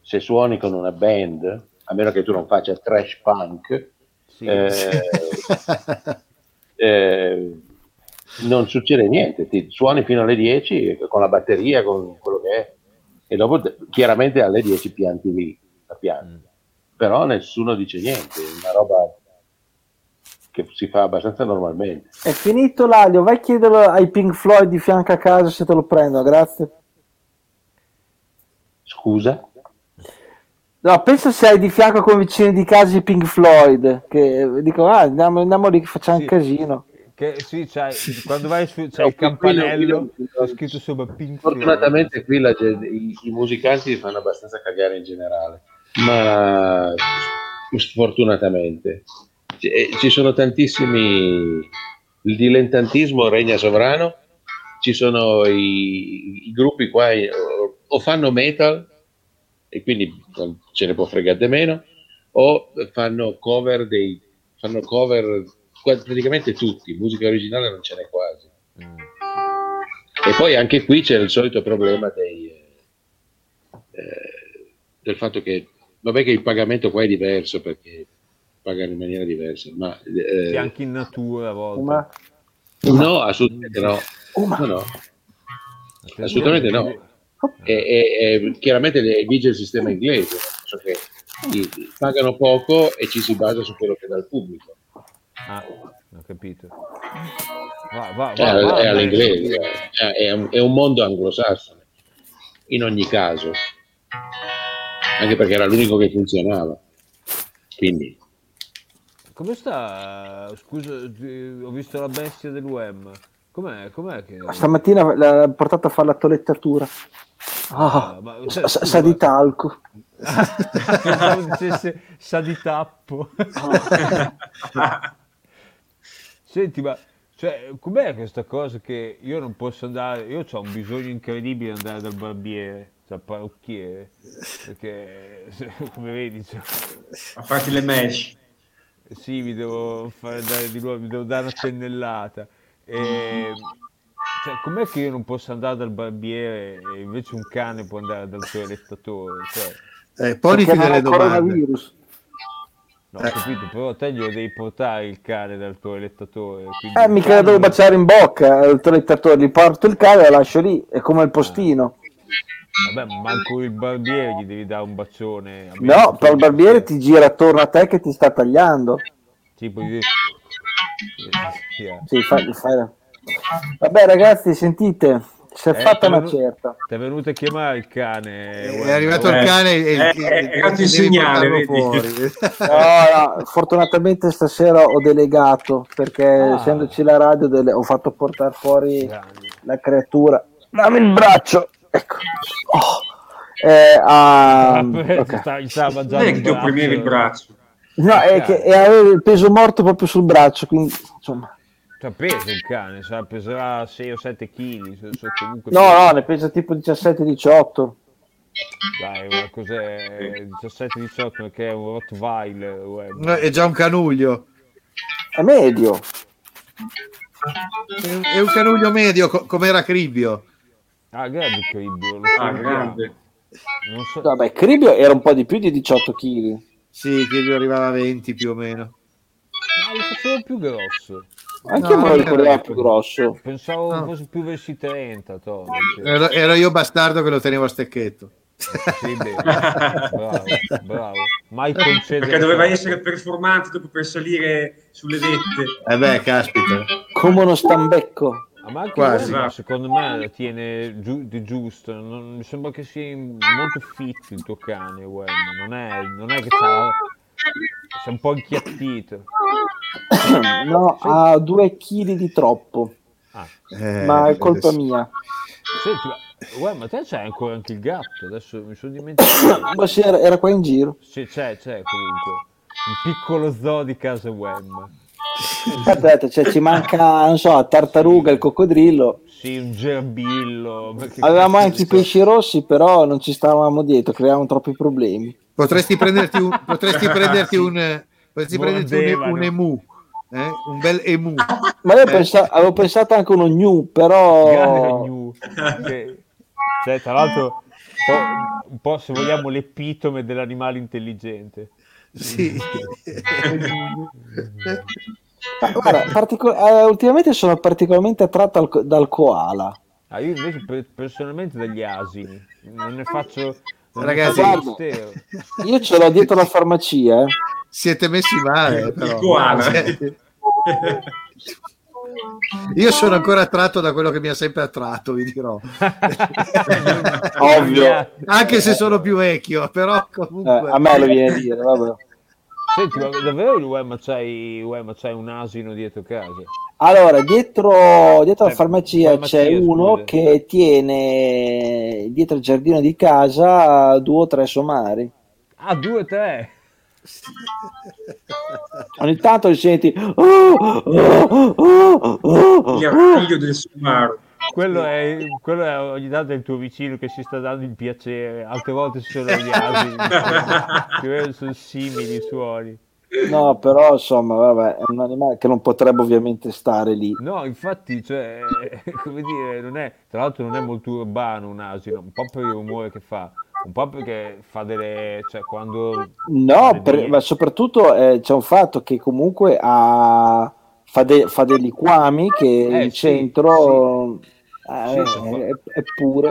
se suoni con una band, a meno che tu non faccia trash punk, sì. eh, eh, non succede niente, ti suoni fino alle 10 con la batteria, con quello che è, e dopo te- chiaramente alle 10 pianti lì, la pianti. Mm. Però nessuno dice niente, è una roba che si fa abbastanza normalmente. È finito l'aglio, vai a chiederlo ai Pink Floyd di fianco a casa se te lo prendono, grazie. Scusa? No, penso se hai di fianco con vicini di casa i Pink Floyd, che dicono, ah, andiamo, andiamo lì che facciamo Sì. un casino. Che, sì, c'hai, quando vai su, c'è No, il campanello, qui- c'è scritto sopra Pink Floyd. Fortunatamente qui la i, i musicanti fanno abbastanza cagare in generale, ma sfortunatamente ci, eh, ci sono tantissimi, il dilettantismo regna sovrano, ci sono i, i gruppi qua eh, o, fanno metal e quindi non ce ne può fregare meno, o fanno cover dei fanno cover praticamente tutti, musica originale non ce n'è quasi. Mm. E poi anche qui c'è il solito problema dei, eh, del fatto che, vabbè che il pagamento qua è diverso perché pagano in maniera diversa, ma eh, anche in natura a volte. Ma, no, assolutamente no. oh, No, no. Assolutamente no. E, e- e chiaramente le- vige il sistema inglese, nel senso che pagano poco e ci si basa su quello che dà il pubblico. Ah, ho capito. Va, va, Cioè, va, va, è all'inglese, è, è un, è un mondo anglosassone, in ogni caso, anche perché era l'unico che funzionava. Quindi, Come sta? Scusa, eh, ho visto la bestia dell'UM. Com'è, com'è che... Stamattina l'ha portato a fare la tolettatura. Ah, Ah, ma- sa, sa- sa di talco. Sa di tappo. Senti, ma cioè, com'è questa cosa che io non posso andare? Io ho un bisogno incredibile di andare dal barbiere, dal parrucchiere, perché come vedi, cioè, A farti le mesh. Sì, mi devo fare dare di nuovo, mi devo dare una pennellata. E, cioè, com'è che io non posso andare dal barbiere e invece un cane può andare dal toilettatore? Cioè, Eh, non delle ha domande. coronavirus. No, ho capito, però te glielo devi portare il cane dal toilettatore. quindi Eh, mica cane la devo baciare in bocca al toilettatore, gli porto il cane e lo lascio lì, è come il postino. Vabbè, ma manco il barbiere gli devi dare un bacione. No, però il barbiere ti gira attorno a te che ti sta tagliando. Tipo, gli- Sì, eh. Fai- fai- Vabbè ragazzi, sentite, Si è Eh, fatta una venu- certa. Ti è venuto a chiamare il cane. È arrivato il Eh, cane e eh, è arrivato il segnale, fuori. No, no, fortunatamente stasera ho delegato perché Ah. essendoci la radio dele- ho fatto portare fuori Grande. la creatura. Dammi il braccio. Ecco. Oh. Eh, ah, Ah, beh, ok. sta- gli stava Non è che il ti opprimevi il braccio. No, è che e avevo il peso morto proprio sul braccio, quindi insomma. Cioè, pesa il cane, sa, peserà 6 o 7 kg. comunque No, no, ne pesa tipo 17-18. Dai, ma cos'è? 17-18 perché è un Rottweiler. No, è già un canuglio. È medio. È un, è un canuglio medio, co- come era Cribbio. Ah, grande Cribbio. Ah, grande. Non so. Vabbè, Cribio era un po' di più di 18 kg. Sì, Cribbio arrivava a 20 più o meno. Ma lo facevo più grosso. Anche No, io me lo ricordavo più grosso. Pensavo No. fosse più verso i 30. to, invece. Ero, ero io bastardo che lo tenevo a stecchetto. Sì, bravo, bravo. Mai concedere. Perché doveva essere performante dopo per salire sulle vette. Eh beh, caspita. Come uno stambecco. Ma anche Quasi. Wemba, secondo me la tiene giu- di giusto. Non, mi sembra che sia molto fit il tuo cane, Wemba. Non è, non è che c'ha. Sei un po' inchiattito. No, ha due chili di troppo. Ah, Eh, Ma è colpa adesso- mia. senti, ma, Wemba, te c'hai ancora anche il gatto. Adesso mi sono dimenticato. Ma sì, era, era qua in giro. Sì, c'è, c'è comunque. Un piccolo zoo di casa Wemba. Aspetta, cioè, ci manca, non so, la tartaruga, il coccodrillo. Sì, un gerbillo. Avevamo anche i pesci rossi, però non ci stavamo dietro, creavamo troppi problemi. Potresti prenderti un, potresti prenderti un, eh, potresti prenderti un, un emu, eh? un bel emu. Ma io pensa- avevo pensato anche uno gnu, però... Gnu, che- cioè, tra l'altro, un po', un po', se vogliamo l'epitome dell'animale intelligente. Sì. Guarda, partico- eh, ultimamente sono particolarmente attratto al dal koala. Ah, io invece per- personalmente dagli asini, non ne faccio... Non Ragazzi, ne. Io ce l'ho dietro la farmacia, eh. Siete messi male, però. Il koala. Io sono ancora attratto da quello che mi ha sempre attratto, vi dirò. Ovvio. Anche se sono più vecchio, però Eh, comunque... a me lo viene a dire, vabbè. Senti, ma davvero il Wemma c'hai, Wemma c'hai un asino dietro casa? Allora, dietro, dietro la Eh, farmacia farmacia, c'è uno scusa. che tiene dietro il giardino di casa due o tre somari. Ah, due, tre! Ogni tanto li senti... "Oh, oh, oh, oh, Il oh". figlio del Sumaru. Quello è, quello è ogni tanto il tuo vicino che si sta dando il piacere, altre volte sono gli asini, che vedo sono simili i suoni. No, però insomma, vabbè, è un animale che non potrebbe ovviamente stare lì. No, infatti, cioè, come dire, non è, tra l'altro non è molto urbano un asino, un po' per il rumore che fa, un po' perché fa delle, cioè quando... No, per- ma soprattutto eh, c'è un fatto che comunque ha, fa, de- fa dei liquami che Eh, in sì, centro eh, Sì, sì, è, è pure.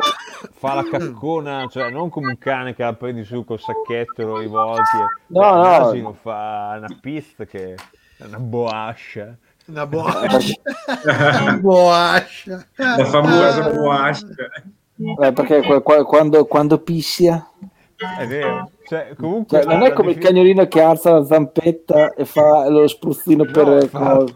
fa la caccona, cioè non come un cane che la prendi su col sacchetto e lo rivolti. e- No, cioè, no. L'asino fa una pista che è una boascia. Una boascia. Una boascia. La famosa Boascia. Eh, perché qua- qua- quando, quando pissia, È vero. Cioè, comunque... cioè, non è come il cagnolino che alza la zampetta e fa lo spruzzino per No, eh, fa- cosa.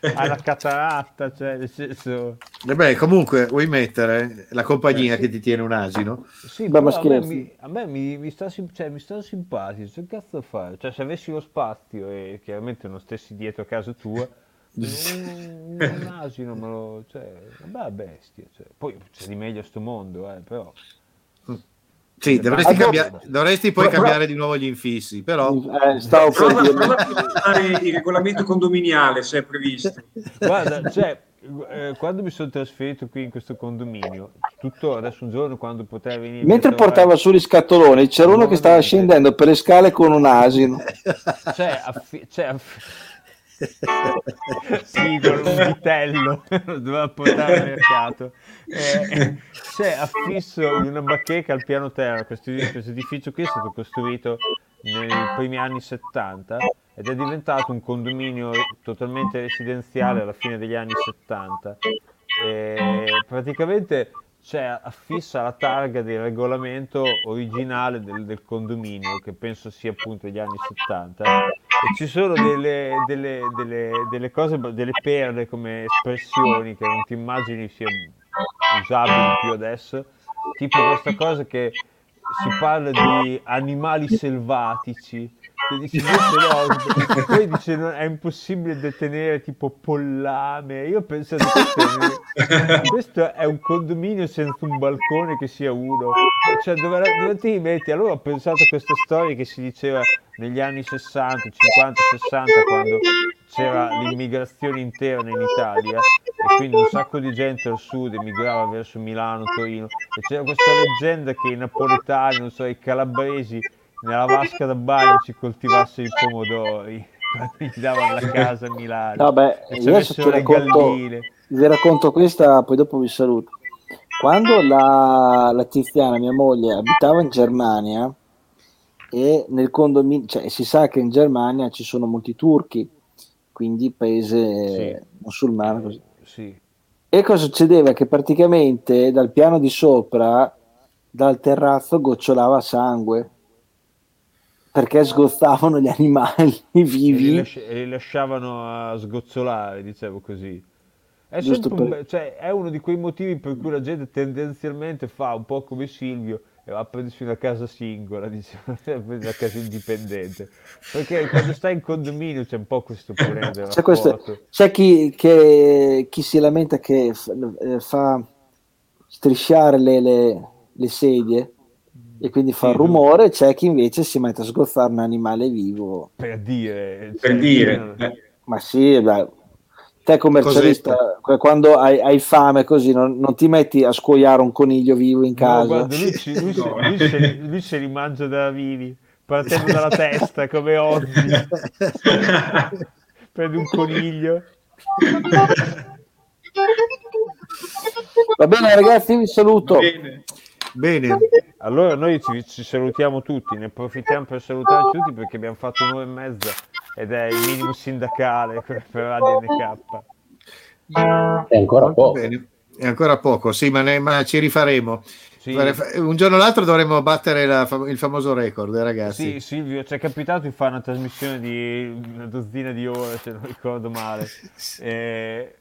ha la cataratta, cioè, nel senso... E beh, comunque vuoi mettere la compagnia che ti tiene un asino? Sì, ma però a me, scherzi. mi, a me mi, mi sta, cioè, mi sta simpatico, che cazzo fare? Cioè, se avessi lo spazio e chiaramente non stessi dietro a casa tua, un, un asino me lo... Cioè, una bella bestia. Cioè. Poi c'è di meglio a sto mondo, eh, però... Sì, dovresti, Ah, cambiare- dovresti poi Però- cambiare di nuovo gli infissi, però... Eh, stavo per Prova, dire. prova a il regolamento condominiale se è previsto. Guarda, cioè, eh, quando mi sono trasferito qui in questo condominio, tutto adesso un giorno quando potevi venire... Mentre trovare- portava su gli scatoloni, c'era uno che stava scendendo per le scale con un asino. Cioè, affi- cioè, aff- sì, con un vitello lo doveva portare al mercato. Eh, affisso in una bacheca al piano terra. Questo, questo edificio qui è stato costruito nei primi anni 70 ed è diventato un condominio totalmente residenziale alla fine degli anni 70. e praticamente c'è affissa la targa del regolamento originale del, del condominio, che penso sia appunto degli anni 70, e ci sono delle, delle, delle, delle cose, delle perle come espressioni che non ti immagini siano usabili più adesso, tipo questa cosa che si parla di animali selvatici, che dice, no, poi dice no, è impossibile detenere tipo pollame. Io ho pensato questo è, questo è un condominio senza un balcone che sia uno. Cioè, dove, dove ti metti? Allora ho pensato a queste storie che si diceva negli anni 60, 50, 60, quando c'era l'immigrazione interna in Italia e quindi un sacco di gente al sud emigrava verso Milano, Torino e c'era questa leggenda che i napoletani, non so, i calabresi nella vasca da bagno si coltivasse i pomodori quando gli davano la casa a Milano Vabbè, ci io adesso ti racconto, galline. vi racconto questa, poi dopo vi saluto. Quando la, la Tiziana, mia moglie, abitava in Germania e nel condominio, cioè si sa che in Germania ci sono molti turchi, quindi paese musulmano. Così. Sì. E cosa succedeva? Che praticamente dal piano di sopra, dal terrazzo, gocciolava sangue perché sgozzavano gli animali E li, vivi. lasci- e li lasciavano a sgozzolare, dicevo così. È, un per- cioè, è uno di quei motivi per cui la gente tendenzialmente fa un po' come Silvio e va a prendersi una casa singola, diciamo, una casa indipendente. Perché quando stai in condominio c'è un po' questo problema C'è, questo- c'è chi, che- chi si lamenta che f- eh, fa strisciare le, le- le sedie e quindi fa Sì, rumore, c'è chi invece si mette a sgozzare un animale vivo. Per dire, Per cioè, dire. eh. Ma sì, dai. te commercialista, que- quando hai, hai fame così, non, non ti metti a scuoiare un coniglio vivo in No, casa. guarda, lui, ci- lui se, lui se- lui se li mangia da vivi, partendo dalla testa come oggi. Prende un coniglio. Va bene ragazzi, vi saluto. Bene. Bene, Allora noi ci, ci salutiamo tutti, ne approfittiamo per salutarci tutti perché abbiamo fatto un'ora e mezza ed è il minimo sindacale per Radio NK. È ancora molto poco. bene. È ancora poco, sì, ma, ne- ma ci rifaremo. Sì, Un giorno o l'altro dovremo battere la il famoso record, eh, ragazzi. sì, Silvio, ci è capitato di fare una trasmissione di una dozzina di ore, se non ricordo male. E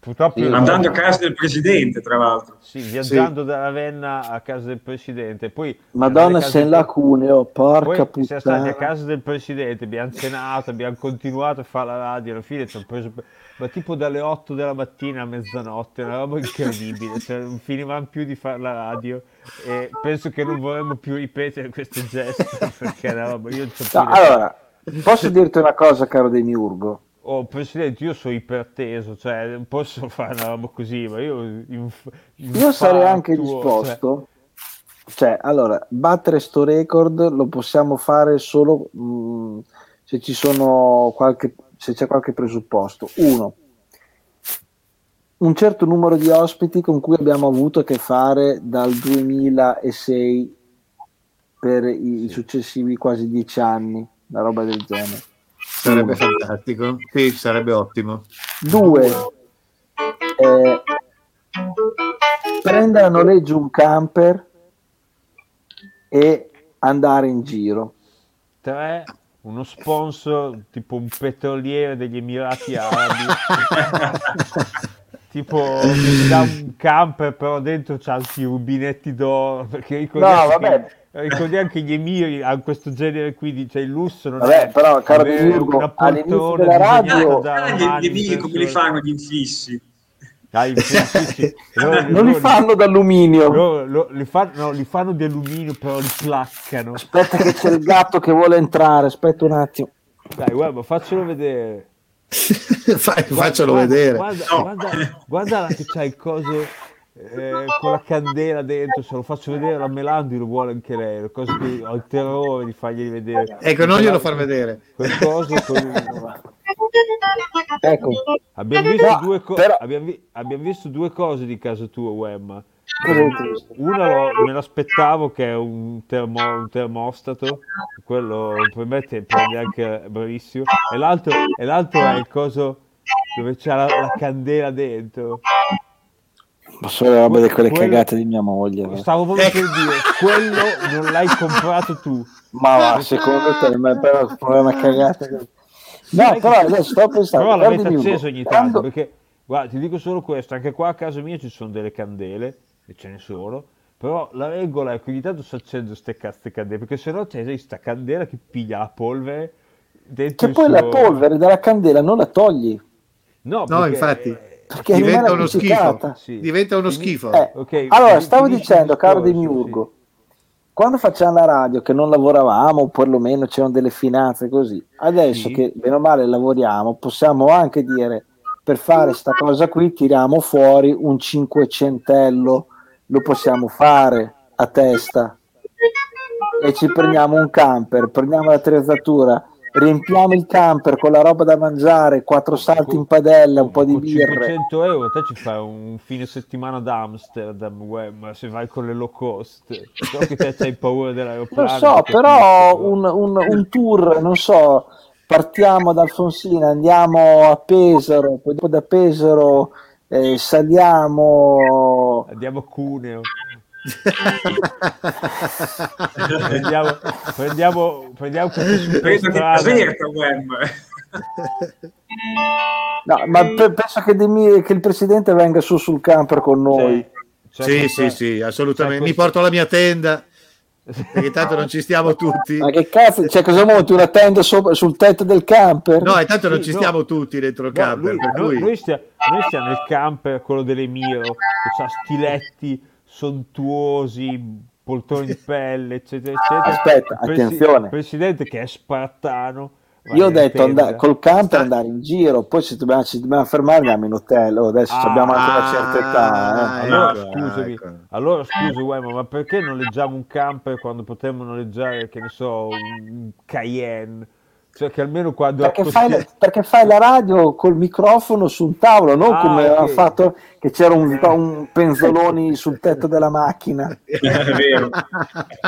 purtroppo... io- Andando a casa del presidente, tra l'altro. Sì, viaggiando da Ravenna a casa del presidente. Poi Madonna, sei in case- lacune, oh, porca Poi siamo stati a puttana. casa del presidente, abbiamo cenato, abbiamo continuato a fare la radio, alla fine ci ho preso, ma tipo dalle 8 della mattina a mezzanotte, una roba incredibile, cioè non finivamo più di fare la radio e penso che non vorremmo più ripetere questo gesto perché una roba, io non so No, allora, posso dirti una cosa, caro Demiurgo? Oh, presidente, io sono iperteso, cioè non posso fare una roba così, ma io inf- Io sarei anche infarto, disposto, cioè, allora, battere sto record lo possiamo fare solo mh, se ci sono qualche, se c'è qualche presupposto. Uno, un certo numero di ospiti con cui abbiamo avuto a che fare dal 2006 per i, i successivi quasi dieci anni, una roba del genere. Sarebbe fantastico. Sì, sarebbe ottimo. Due, eh, prendere a noleggio un camper e andare in giro. Tre, uno sponsor tipo un petroliere degli Emirati Arabi. tipo dà un camper però dentro c'ha anche i rubinetti d'oro perché ricordiamo, No, vabbè. che, ricordiamo che gli emiri hanno questo genere qui di cioè il lusso non Vabbè, è però, caro Demiurgo, all'inizio della radio- da gli, amici come li fanno gli infissi? Dai, sì. Loro- Non li fanno d'alluminio. loro- loro- li, fanno, no, li fanno di alluminio però li placcano Aspetta che c'è il gatto che vuole entrare, aspetta un attimo. dai guarda faccelo vedere Fai- Faccelo Guarda- vedere. Guarda, No. guarda, guarda che c'ha il coso eh, con la candela dentro. Se lo faccio vedere la Melandi lo vuole anche lei. La cosa che ho il terrore di fargli vedere. Ecco, non glielo far vedere. Quel coso con- Ecco, Abbiamo visto, No, due co- però- abbiamo, vi- abbiamo visto due cose di casa tua, Wemma. Una lo- me l'aspettavo che è un, termo- un termostato, quello per me te prende anche bravissimo, e l'altro, e l'altro è il coso dove c'è la, la candela dentro. Ma solo le robe di quelle Quello- cagate di mia moglie. va. Stavo proprio Ecco. per dire, quello non l'hai comprato tu. Ma va, secondo te, ma però il problema è cagate. No, però adesso sto pensando, Però l'avete acceso ogni tanto, quando- perché guarda, ti dico solo questo, anche qua a casa mia ci sono delle candele, e ce ne sono, però la regola è che ogni tanto si accendono queste cazzo candele, perché sennò c'è questa candela che piglia la polvere dentro Che poi la suo- polvere dalla candela non la togli, No, No, infatti, perché diventa uno schifo. Sì. Diventa uno schifo. Eh, Ok, allora, stavo dicendo, caro discorso, Demiurgo, quando facciamo la radio, che non lavoravamo, o perlomeno c'erano delle finanze così, adesso Sì. che bene o male lavoriamo, possiamo anche dire, per fare sta cosa qui, tiriamo fuori un cinquecentello, lo possiamo fare a testa, e ci prendiamo un camper, prendiamo l'attrezzatura, riempiamo il camper con la roba da mangiare, quattro salti in padella, un po' di con birre. 500 euro te ci fai un fine settimana ad Amsterdam, uè, ma se vai con le low cost, so che te hai paura Lo dell'aeroplano. so, però un, un- un tour, non so, partiamo da Alfonsina, andiamo a Pesaro, poi dopo da Pesaro eh, saliamo... Andiamo a Cuneo. prendiamo, prendiamo, prendiamo Wem. No, ma pe- penso che, Demi- che il presidente venga su sul camper con noi. Sì, questa- sì, sì, assolutamente. c'è Mi porto la mia tenda, perché tanto non ci stiamo tutti. Ma che cazzo, cioè cosa monti una tenda sopra- sul tetto del camper? No, e tanto non Sì, ci no. stiamo tutti dentro il No, camper. lui- per noi, cui- noi stia- noi stiamo nel camper, quello dell'Emiro, che ha stiletti sontuosi, poltroni di pelle, eccetera, eccetera. Aspetta, presi- attenzione. Il presidente che è spartano. Io ho detto andare, col camper Sta- andare in giro, poi se dobbiamo, ci dobbiamo fermare andiamo in hotel. Oh, adesso Ah, abbiamo anche una certa età. ah, eh. Allora Ecco, scusami, ecco. allora scusa Uemo, ma perché noleggiamo un camper quando potremmo noleggiare, che ne so, un Cayenne? Cioè che almeno quando Perché fai, perché fai la radio col microfono sul tavolo, non Ah, come ok. avevamo fatto che c'era un, un penzoloni sul tetto della macchina. È vero.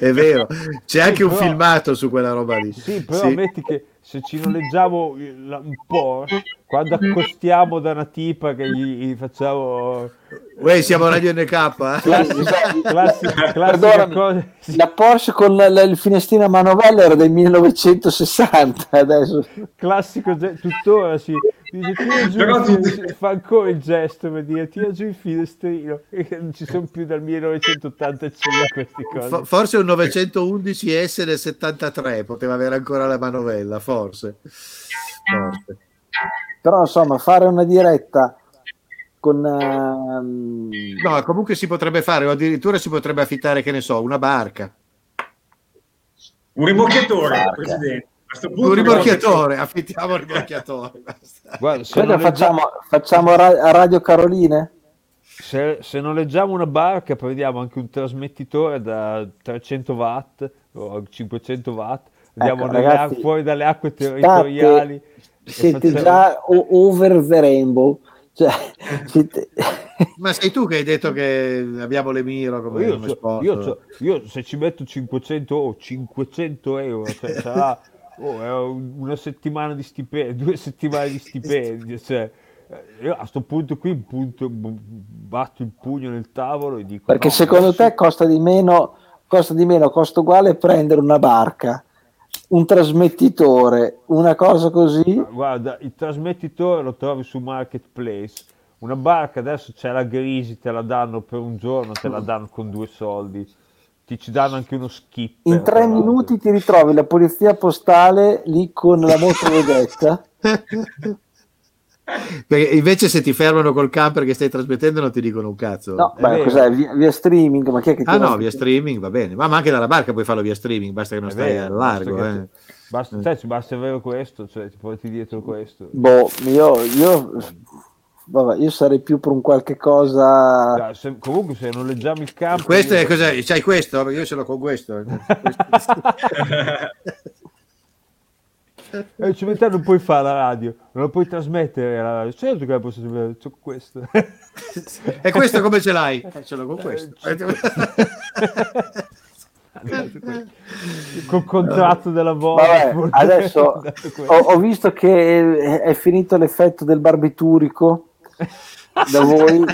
è vero, c'è anche un però- filmato su quella roba lì. Sì, però Sì. ammetti che se ci noleggiamo la- un po', quando accostiamo da una tipa che gli, gli facciamo Uè, siamo Radio NK. eh? classica, classica Perdonami, cosa, sì, La Porsche con la- la- il finestrino a manovella era del 1960, adesso. Classico tuttora si dice tira giù Però il fa ancora il gesto per dire tira giù il finestrino che non ci sono più dal 1985 questi cose Fo- Forse un 911 S del 73 poteva avere ancora la manovella, forse. Forse. però insomma fare una diretta con ehm, No, comunque si potrebbe fare, o addirittura si potrebbe affittare, che ne so, una barca. Un rimorchiatore, Barca. Presidente. Punto Un rimorchiatore, affittiamo un rimorchiatore. basta. Guarda, se noleggia- facciamo, facciamo ra- a Radio Caroline Se, se noleggiamo una barca prendiamo anche un trasmettitore da 300 watt o 500 watt, andiamo Ecco, ragazzi, ac- fuori dalle acque territoriali. e siete facciamo- già over the rainbow cioè, siete- Ma sei tu che hai detto che abbiamo le miro come, Io, come so- sport? io so- io se ci metto 500 o 500 euro, cioè sarà oh, una settimana di stipendio, due settimane di stipendio. Cioè, eh, io a sto punto qui punto, batto il pugno nel tavolo e dico: perché no, secondo adesso- te costa di meno costa di meno costa uguale prendere una barca un trasmettitore una cosa così Guarda, il trasmettitore lo trovi su Marketplace. Una barca adesso c'è la Grisi, te la danno per un giorno, te la danno con due soldi. Ti ci danno anche uno skip. in tre minuti ti ritrovi la polizia postale lì con la motovedetta Perché invece se ti fermano col camper che stai trasmettendo non ti dicono un cazzo. no È beh, cos'è via, via streaming ma chi è che ti Ah no, via streaming va bene, ma, ma anche dalla barca puoi farlo via streaming, basta che non È stai vero, al largo. basta eh. Basta, te, ci basta avere questo, cioè ti porti dietro questo. boh io, io vabbè, io sarei più per un qualche cosa se- comunque se noleggiamo il campo... Questo è io- cos'è? C'hai questo? Io ce l'ho con questo. Eh, te non puoi fare la radio, non la puoi trasmettere la radio. Certo che la posso trasmettere, c'ho questo. e questo come ce l'hai? Eh, ce l'ho con questo. Col contratto della Vodafone. adesso ho, ho visto che è, è finito l'effetto del barbiturico da voi,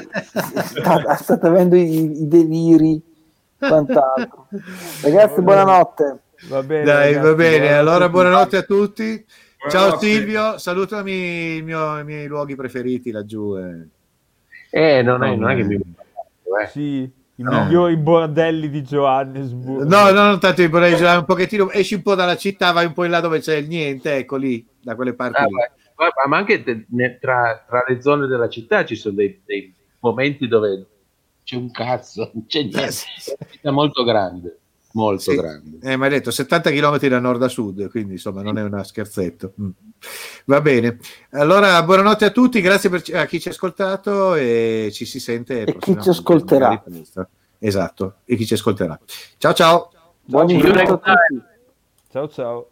sta- state avendo i, i deliri, quant'altro. Ragazzi, buonanotte. Va bene, Dai, ragazzi, va bene. buonanotte Allora, a tutti. buonanotte a tutti. Ciao Buonanotte. Silvio, salutami i, mio- i miei luoghi preferiti laggiù. eh. Eh, non è, non è che mi... Eh. Sì, i No. migliori bordelli di Johannesburg. No, no, non tanto vorrei girare un pochettino, esci un po' dalla città, vai un po' in là dove c'è il niente, ecco lì, da quelle parti Ah, lì. Ma, anche te- ne- tra, tra le zone della città ci sono dei, dei momenti dove c'è un cazzo, non c'è niente. Eh, sì, sì. È una città molto grande, molto Sì. grande. Eh, ma hai detto 70 km da nord a sud, quindi insomma non è una scherzetto. Mm. Va bene. Allora, buonanotte a tutti, grazie per- a chi ci ha ascoltato e ci si sente. E chi ci ascolterà. Esatto, e chi ci ascolterà. Ciao ciao. Buon Ciao, a Giulio. tutti. Ciao ciao.